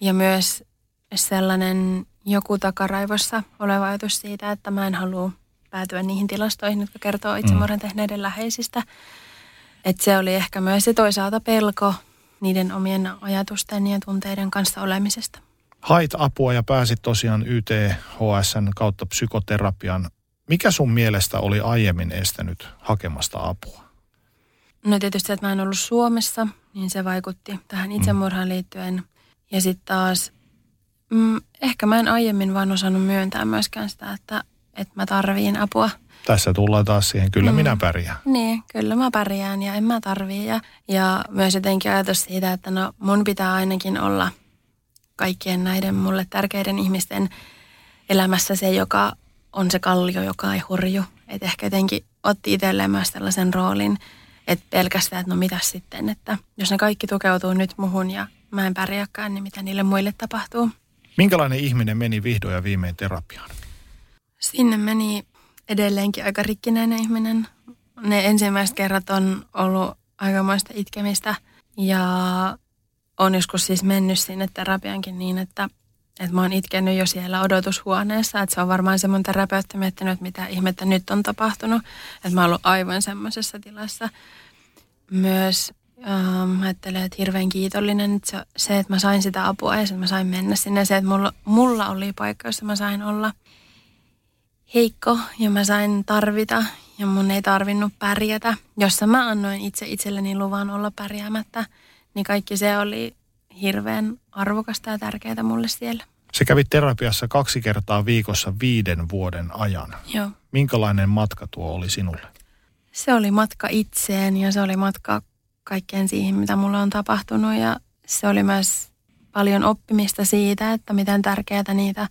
S2: Ja myös sellainen joku takaraivossa oleva ajatus siitä, että mä en halua päätyä niihin tilastoihin, jotka kertoo itsemurhan tehneiden läheisistä. Että se oli ehkä myös se toisaalta pelko niiden omien ajatusten ja tunteiden kanssa olemisesta.
S1: Hait apua ja pääsit tosiaan YTHSn kautta psykoterapian. Mikä sun mielestä oli aiemmin estänyt hakemasta apua?
S2: No tietysti, että mä en ollut Suomessa, niin se vaikutti tähän itsemurhaan liittyen. Ja sitten taas, mm, ehkä mä en aiemmin vaan osannut myöntää myöskään sitä, että, että mä tarviin apua.
S1: Tässä tullaan taas siihen, kyllä
S2: Mm.
S1: minä pärjään.
S2: Niin, kyllä mä pärjään ja en mä tarvii. Ja, ja myös jotenkin ajatus siitä, että no mun pitää ainakin olla kaikkien näiden mulle tärkeiden ihmisten elämässä se, joka on se kallio, joka ei hurju. Että ehkä jotenkin otti itselleen myös tällaisen roolin, että pelkästään, että no mitä sitten, että jos ne kaikki tukeutuu nyt muhun ja mä en pärjääkään, niin mitä niille muille tapahtuu.
S1: Minkälainen ihminen meni vihdoin ja viimein terapiaan?
S2: Sinne meni edelleenkin aika rikkinäinen ihminen. Ne ensimmäiset kerrat on ollut aikamoista itkemistä ja on joskus siis mennyt sinne terapiankin niin, että, että mä oon itkenyt jo siellä odotushuoneessa. Että se on varmaan se mun terapeutti miettinyt, että mitä ihmettä nyt on tapahtunut. Että mä oon ollut aivan semmoisessa tilassa. Myös ähm, ajattelen, että hirveän kiitollinen että se, se, että mä sain sitä apua ja että mä sain mennä sinne. Se, että mulla, mulla oli paikka, jossa mä sain olla – heikko ja mä sain tarvita ja mun ei tarvinnut pärjätä. Jossa mä annoin itse itselleni luvan olla pärjäämättä, niin kaikki se oli hirveän arvokasta ja tärkeää mulle siellä.
S1: Se kävi terapiassa kaksi kertaa viikossa viiden vuoden ajan.
S2: Joo.
S1: Minkälainen matka tuo oli sinulle?
S2: Se oli matka itseen ja se oli matka kaikkeen siihen, mitä mulle on tapahtunut ja se oli myös paljon oppimista siitä, että miten tärkeää niitä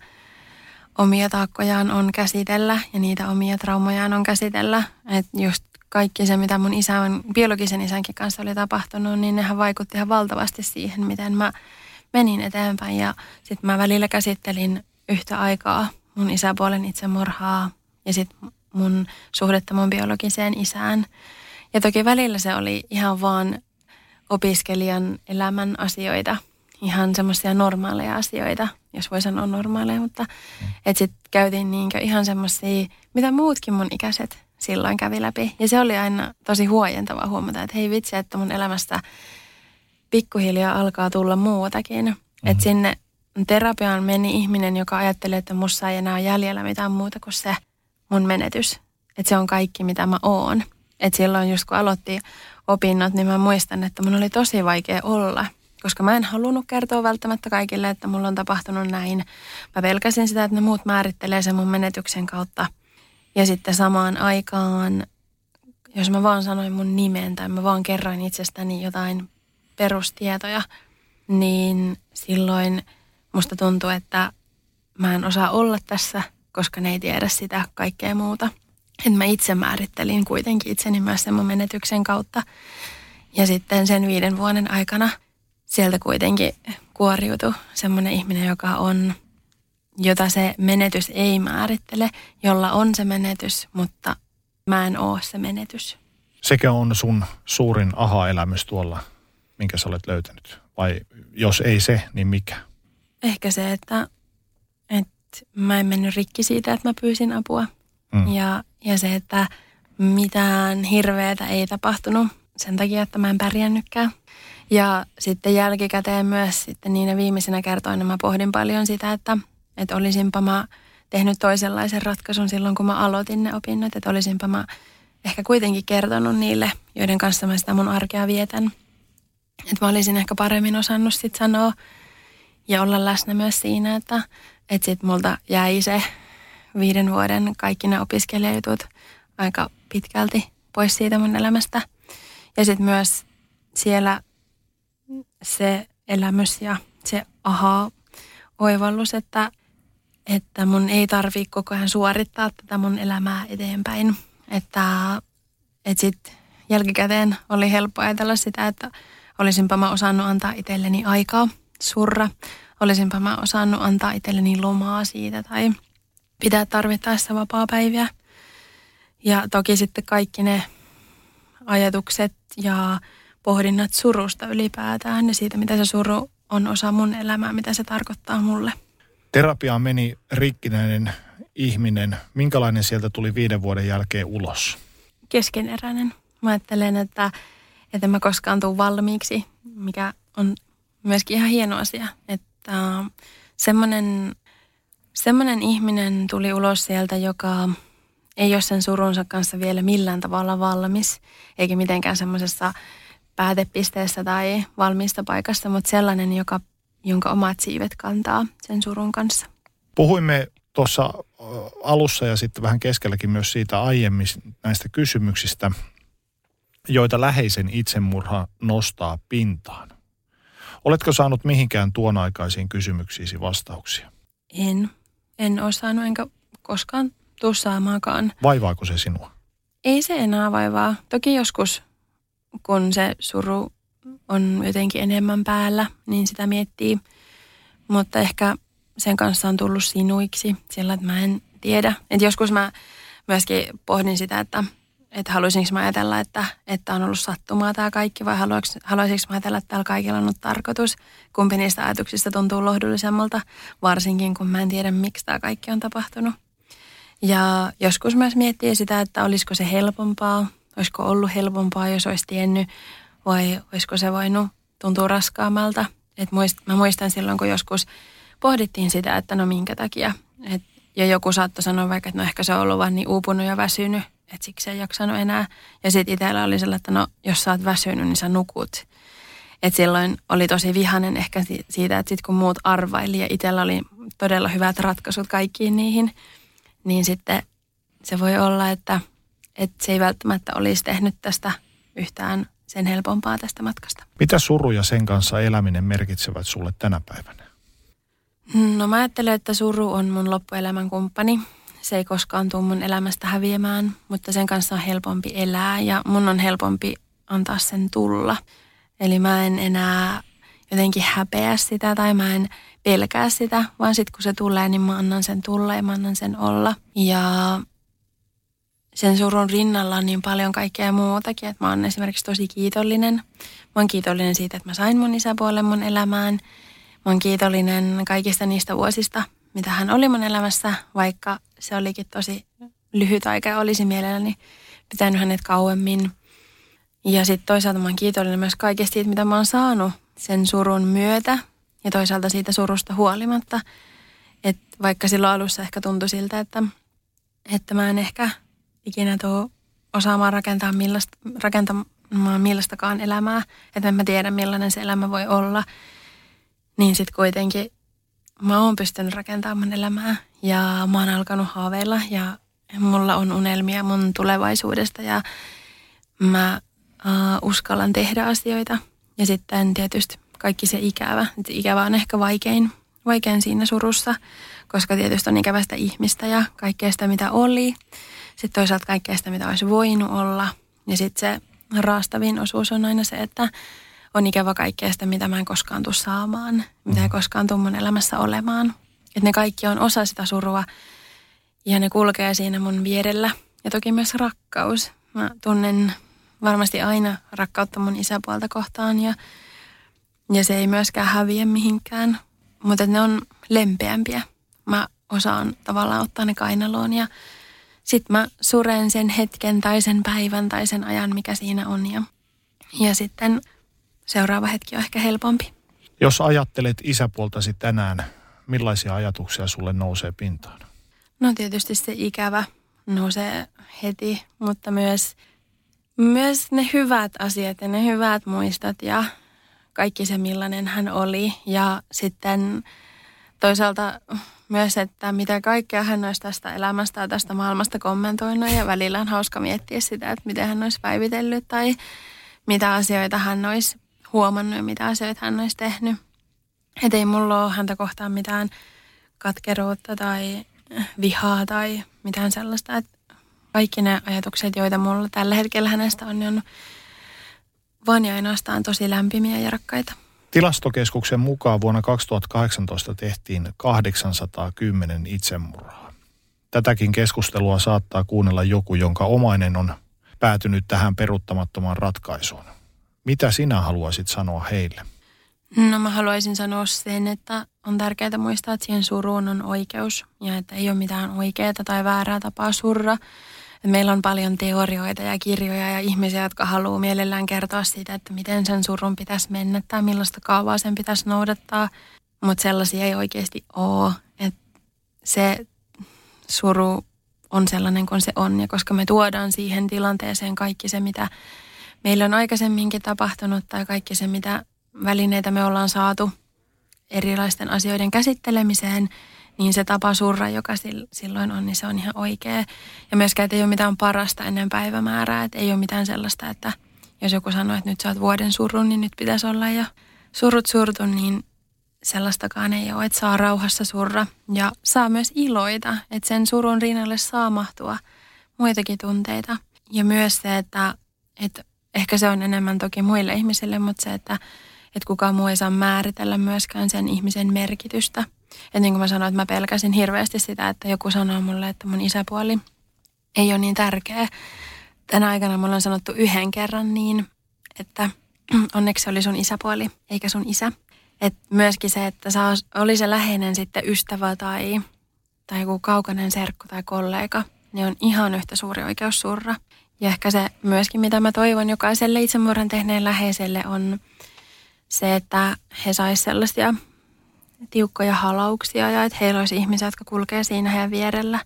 S2: omia taakkojaan on käsitellä ja niitä omia traumojaan on käsitellä. Että just kaikki se, mitä mun isän, biologisen isänkin kanssa oli tapahtunut, niin nehän vaikutti ihan valtavasti siihen, miten mä menin eteenpäin. Ja sitten mä välillä käsittelin yhtä aikaa mun isäpuolen itsemurhaa ja sitten mun suhdetta mun biologiseen isään. Ja toki välillä se oli ihan vaan opiskelijan elämän asioita. ihan semmoisia normaaleja asioita, jos voi sanoa normaaleja, mutta mm. että sitten käytiin niinkö ihan semmoisia, mitä muutkin mun ikäiset silloin kävi läpi. Ja se oli aina tosi huojentava huomata, että hei vitsi, että mun elämästä pikkuhiljaa alkaa tulla muutakin. Mm-hmm. Että sinne terapiaan meni ihminen, joka ajattelee, että musta ei enää ole jäljellä mitään muuta kuin se mun menetys. Että se on kaikki, mitä mä oon. Että silloin just kun aloitti opinnot, niin mä muistan, että mun oli tosi vaikea olla. Koska mä en halunnut kertoa välttämättä kaikille, että mulla on tapahtunut näin. Mä pelkäsin sitä, että ne muut määrittelee sen mun menetyksen kautta. Ja sitten samaan aikaan, jos mä vaan sanoin mun nimen tai mä vaan kerroin itsestäni jotain perustietoja, niin silloin musta tuntuu, että mä en osaa olla tässä, koska ne ei tiedä sitä kaikkea muuta. Että mä itse määrittelin kuitenkin itseni myös sen mun menetyksen kautta. Ja sitten sen viiden vuoden aikana sieltä kuitenkin kuoriutui semmoinen ihminen, joka on, jota se menetys ei määrittele, jolla on se menetys, mutta mä en oo se menetys.
S1: Sekä on sun suurin aha-elämys tuolla, minkä sä olet löytänyt? Vai jos ei se, niin mikä?
S2: Ehkä se, että, että mä en mennyt rikki siitä, että mä pyysin apua. Mm. Ja, ja se, että mitään hirveätä ei tapahtunut sen takia, että mä en pärjännytkään. Ja sitten jälkikäteen myös sitten niinä viimeisenä kertoina mä pohdin paljon sitä, että, että olisinpa mä tehnyt toisenlaisen ratkaisun silloin, kun mä aloitin ne opinnot. Että olisinpa mä ehkä kuitenkin kertonut niille, joiden kanssa mä sitä mun arkea vietän. Että mä olisin ehkä paremmin osannut sitten sanoa ja olla läsnä myös siinä, että, että sitten multa jäi se viiden vuoden kaikki ne opiskelijajutut aika pitkälti pois siitä mun elämästä. Ja sitten myös siellä se elämys ja se aha-oivallus, että, että mun ei tarvi koko ajan suorittaa tätä mun elämää eteenpäin. Että, että sitten jälkikäteen oli helppo ajatella sitä, että olisinpa mä osannut antaa itselleni aikaa surra. Olisinpa mä osannut antaa itselleni lomaa siitä tai pitää tarvittaessa vapaa-päiviä. Ja toki sitten kaikki ne ajatukset ja pohdinnat surusta ylipäätään ja siitä, mitä se suru on osa mun elämää, mitä se tarkoittaa mulle.
S1: Terapiaan meni rikkinäinen ihminen. Minkälainen sieltä tuli viiden vuoden jälkeen ulos?
S2: Keskeneräinen. Mä ajattelen, että, että mä koskaan tuu valmiiksi, mikä on myöskin ihan hieno asia. Että semmoinen, semmoinen ihminen tuli ulos sieltä, joka ei ole sen surunsa kanssa vielä millään tavalla valmis, eikä mitenkään semmoisessa päätepisteessä tai valmista paikassa, mutta sellainen, joka, jonka omat siivet kantaa sen surun kanssa.
S1: Puhuimme tuossa alussa ja sitten vähän keskelläkin myös siitä aiemmin näistä kysymyksistä, joita läheisen itsemurha nostaa pintaan. Oletko saanut mihinkään tuon aikaisiin kysymyksiisi vastauksia?
S2: En. En ole saanut enkä koskaan tuu saamaankaan.
S1: Vaivaako se sinua?
S2: Ei se enää vaivaa. Toki joskus kun se suru on jotenkin enemmän päällä, niin sitä miettii. Mutta ehkä sen kanssa on tullut sinuiksi sillä, että mä en tiedä. Et joskus mä myöskin pohdin sitä, että, että haluaisinko mä ajatella, että, että on ollut sattumaa tämä kaikki vai haluaisinko mä ajatella, että täällä kaikilla on ollut tarkoitus. Kumpi niistä ajatuksista tuntuu lohdullisemmalta, varsinkin kun mä en tiedä, miksi tämä kaikki on tapahtunut. Ja joskus myös miettii sitä, että olisiko se helpompaa Olisiko ollut helpompaa, jos olisi tiennyt vai olisiko se voinut tuntua raskaammalta. Et muist, mä muistan silloin, kun joskus pohdittiin sitä, että no minkä takia. Et, ja joku saattoi sanoa vaikka, että no ehkä se on ollut vaan niin uupunut ja väsynyt, että siksi ei jaksanut enää. Ja sitten itsellä oli sellainen, että no jos sä oot väsynyt, niin sä nukut. Et silloin oli tosi vihanen ehkä siitä, että sit kun muut arvaili ja itsellä oli todella hyvät ratkaisut kaikkiin niihin, niin sitten se voi olla, että – että se ei välttämättä olisi tehnyt tästä yhtään sen helpompaa tästä matkasta.
S1: Mitä suru ja sen kanssa eläminen merkitsevät sulle tänä päivänä?
S2: No mä ajattelen, että suru on mun loppuelämän kumppani. Se ei koskaan tule mun elämästä häviämään, mutta sen kanssa on helpompi elää ja mun on helpompi antaa sen tulla. Eli mä en enää jotenkin häpeä sitä tai mä en pelkää sitä, vaan sitten kun se tulee, niin mä annan sen tulla ja mä annan sen olla. Ja sen surun rinnalla on niin paljon kaikkea muutakin, että mä oon esimerkiksi tosi kiitollinen. Mä oon kiitollinen siitä, että mä sain mun isäpuolen mun elämään oon kiitollinen kaikista niistä vuosista, mitä hän oli mun elämässä, vaikka se olikin tosi lyhyt aika ja olisi mielelläni pitänyt hänet kauemmin. Ja sitten toisaalta mä oon kiitollinen myös kaikesta siitä, mitä mä oon saanut sen surun myötä ja toisaalta siitä surusta huolimatta. Että vaikka silloin alussa ehkä tuntui siltä, että, että mä en ehkä ikinä tuo osaamaan rakentaa millaista, rakentamaan millaistakaan elämää, että en mä tiedä millainen se elämä voi olla, niin sitten kuitenkin mä oon pystynyt rakentamaan elämää ja mä oon alkanut haaveilla ja mulla on unelmia mun tulevaisuudesta ja mä uh, uskallan tehdä asioita. Ja sitten tietysti kaikki se ikävä. Et ikävä on ehkä vaikein, vaikein siinä surussa, koska tietysti on ikävästä ihmistä ja kaikkea sitä, mitä oli. Sitten toisaalta kaikkea sitä, mitä olisi voinut olla. Ja sitten se raastavin osuus on aina se, että on ikävä kaikkea sitä, mitä mä en koskaan tule saamaan, mitä ei koskaan tule mun elämässä olemaan. Että ne kaikki on osa sitä surua ja ne kulkee siinä mun vierellä. Ja toki myös rakkaus. Mä tunnen varmasti aina rakkautta mun isäpuolta kohtaan ja, ja se ei myöskään häviä mihinkään. Mutta ne on lempeämpiä. Mä osaan tavallaan ottaa ne kainaloon ja sitten mä suren sen hetken tai sen päivän tai sen ajan, mikä siinä on. Ja, ja sitten seuraava hetki on ehkä helpompi.
S1: Jos ajattelet isäpuoltasi tänään, millaisia ajatuksia sulle nousee pintaan?
S2: No tietysti se ikävä nousee heti, mutta myös, myös ne hyvät asiat ja ne hyvät muistot ja kaikki se millainen hän oli. Ja sitten toisaalta myös, että mitä kaikkea hän olisi tästä elämästä ja tästä maailmasta kommentoinut ja välillä on hauska miettiä sitä, että miten hän olisi päivitellyt tai mitä asioita hän olisi huomannut ja mitä asioita hän olisi tehnyt. Että ei mulla ole häntä kohtaan mitään katkeruutta tai vihaa tai mitään sellaista. Että kaikki ne ajatukset, joita mulla tällä hetkellä hänestä on, niin on vaan ja ainoastaan tosi lämpimiä ja rakkaita.
S1: Tilastokeskuksen mukaan vuonna 2018 tehtiin 810 itsemurhaa. Tätäkin keskustelua saattaa kuunnella joku, jonka omainen on päätynyt tähän peruuttamattomaan ratkaisuun. Mitä sinä haluaisit sanoa heille?
S2: No mä haluaisin sanoa sen, että on tärkeää muistaa, että siihen suruun on oikeus ja että ei ole mitään oikeaa tai väärää tapaa surra. Meillä on paljon teorioita ja kirjoja ja ihmisiä, jotka haluaa mielellään kertoa siitä, että miten sen surun pitäisi mennä tai millaista kaavaa sen pitäisi noudattaa. Mutta sellaisia ei oikeasti ole. Et se suru on sellainen kuin se on ja koska me tuodaan siihen tilanteeseen kaikki se, mitä meillä on aikaisemminkin tapahtunut tai kaikki se, mitä välineitä me ollaan saatu erilaisten asioiden käsittelemiseen – niin se tapa surra, joka silloin on, niin se on ihan oikea. Ja myöskään, että ei ole mitään parasta ennen päivämäärää, että ei ole mitään sellaista, että jos joku sanoo, että nyt sä oot vuoden surun, niin nyt pitäisi olla jo surut surtu, niin sellaistakaan ei ole, että saa rauhassa surra ja saa myös iloita, että sen surun rinnalle saa mahtua muitakin tunteita. Ja myös se, että, että ehkä se on enemmän toki muille ihmisille, mutta se, että, että kukaan muu ei saa määritellä myöskään sen ihmisen merkitystä – ja niin kuin mä sanoin, että mä pelkäsin hirveästi sitä, että joku sanoo mulle, että mun isäpuoli ei ole niin tärkeä. Tänä aikana mulla on sanottu yhden kerran niin, että onneksi se oli sun isäpuoli, eikä sun isä. Et myöskin se, että sä oli se läheinen sitten ystävä tai, tai joku kaukainen serkku tai kollega, niin on ihan yhtä suuri oikeus surra. Ja ehkä se myöskin, mitä mä toivon jokaiselle itsemurhan tehneen läheiselle, on se, että he sais sellaisia tiukkoja halauksia ja että heillä olisi ihmisiä, jotka kulkee siinä heidän vierellä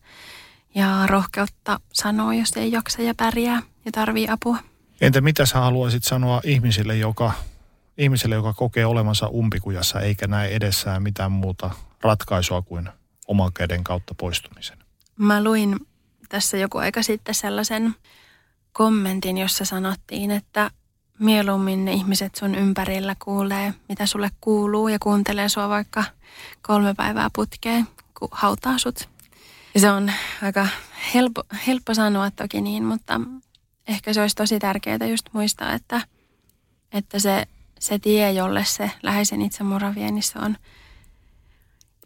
S2: ja rohkeutta sanoa, jos ei jaksa ja pärjää ja tarvii apua.
S1: Entä mitä sä haluaisit sanoa ihmisille, joka, ihmiselle, joka kokee olemansa umpikujassa eikä näe edessään mitään muuta ratkaisua kuin oman käden kautta poistumisen?
S2: Mä luin tässä joku aika sitten sellaisen kommentin, jossa sanottiin, että mieluummin ne ihmiset sun ympärillä kuulee, mitä sulle kuuluu ja kuuntelee sua vaikka kolme päivää putkeen, kun hautaa sut. Ja se on aika helppo, helppo sanoa toki niin, mutta ehkä se olisi tosi tärkeää just muistaa, että, että se, se tie, jolle se läheisen itsemurha vie, niin se on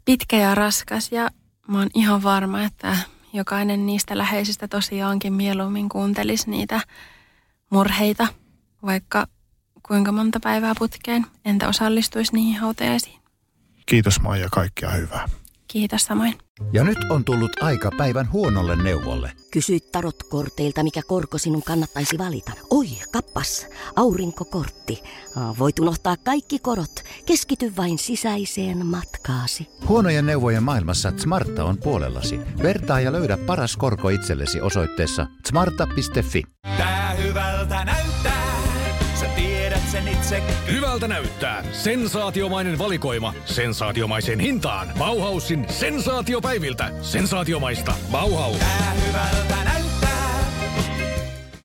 S2: pitkä ja raskas ja mä oon ihan varma, että jokainen niistä läheisistä tosiaankin mieluummin kuuntelisi niitä murheita – vaikka kuinka monta päivää putkeen, entä osallistuisi niihin hautajaisiin.
S1: Kiitos Maija, kaikkea hyvää.
S2: Kiitos samoin.
S3: Ja nyt on tullut aika päivän huonolle neuvolle.
S4: Kysy tarotkorteilta, mikä korko sinun kannattaisi valita. Oi, kappas, aurinkokortti. Voit unohtaa kaikki korot. Keskity vain sisäiseen matkaasi.
S3: Huonojen neuvojen maailmassa Smarta on puolellasi. Vertaa ja löydä paras korko itsellesi osoitteessa smarta.fi.
S5: Tää hyvältä näyttää, sä itse.
S6: Hyvältä näyttää. Sensaatiomainen valikoima. Sensaatiomaiseen hintaan. Bauhausin sensaatiopäiviltä. Sensaatiomaista. Bauhaus.
S5: Tää hyvältä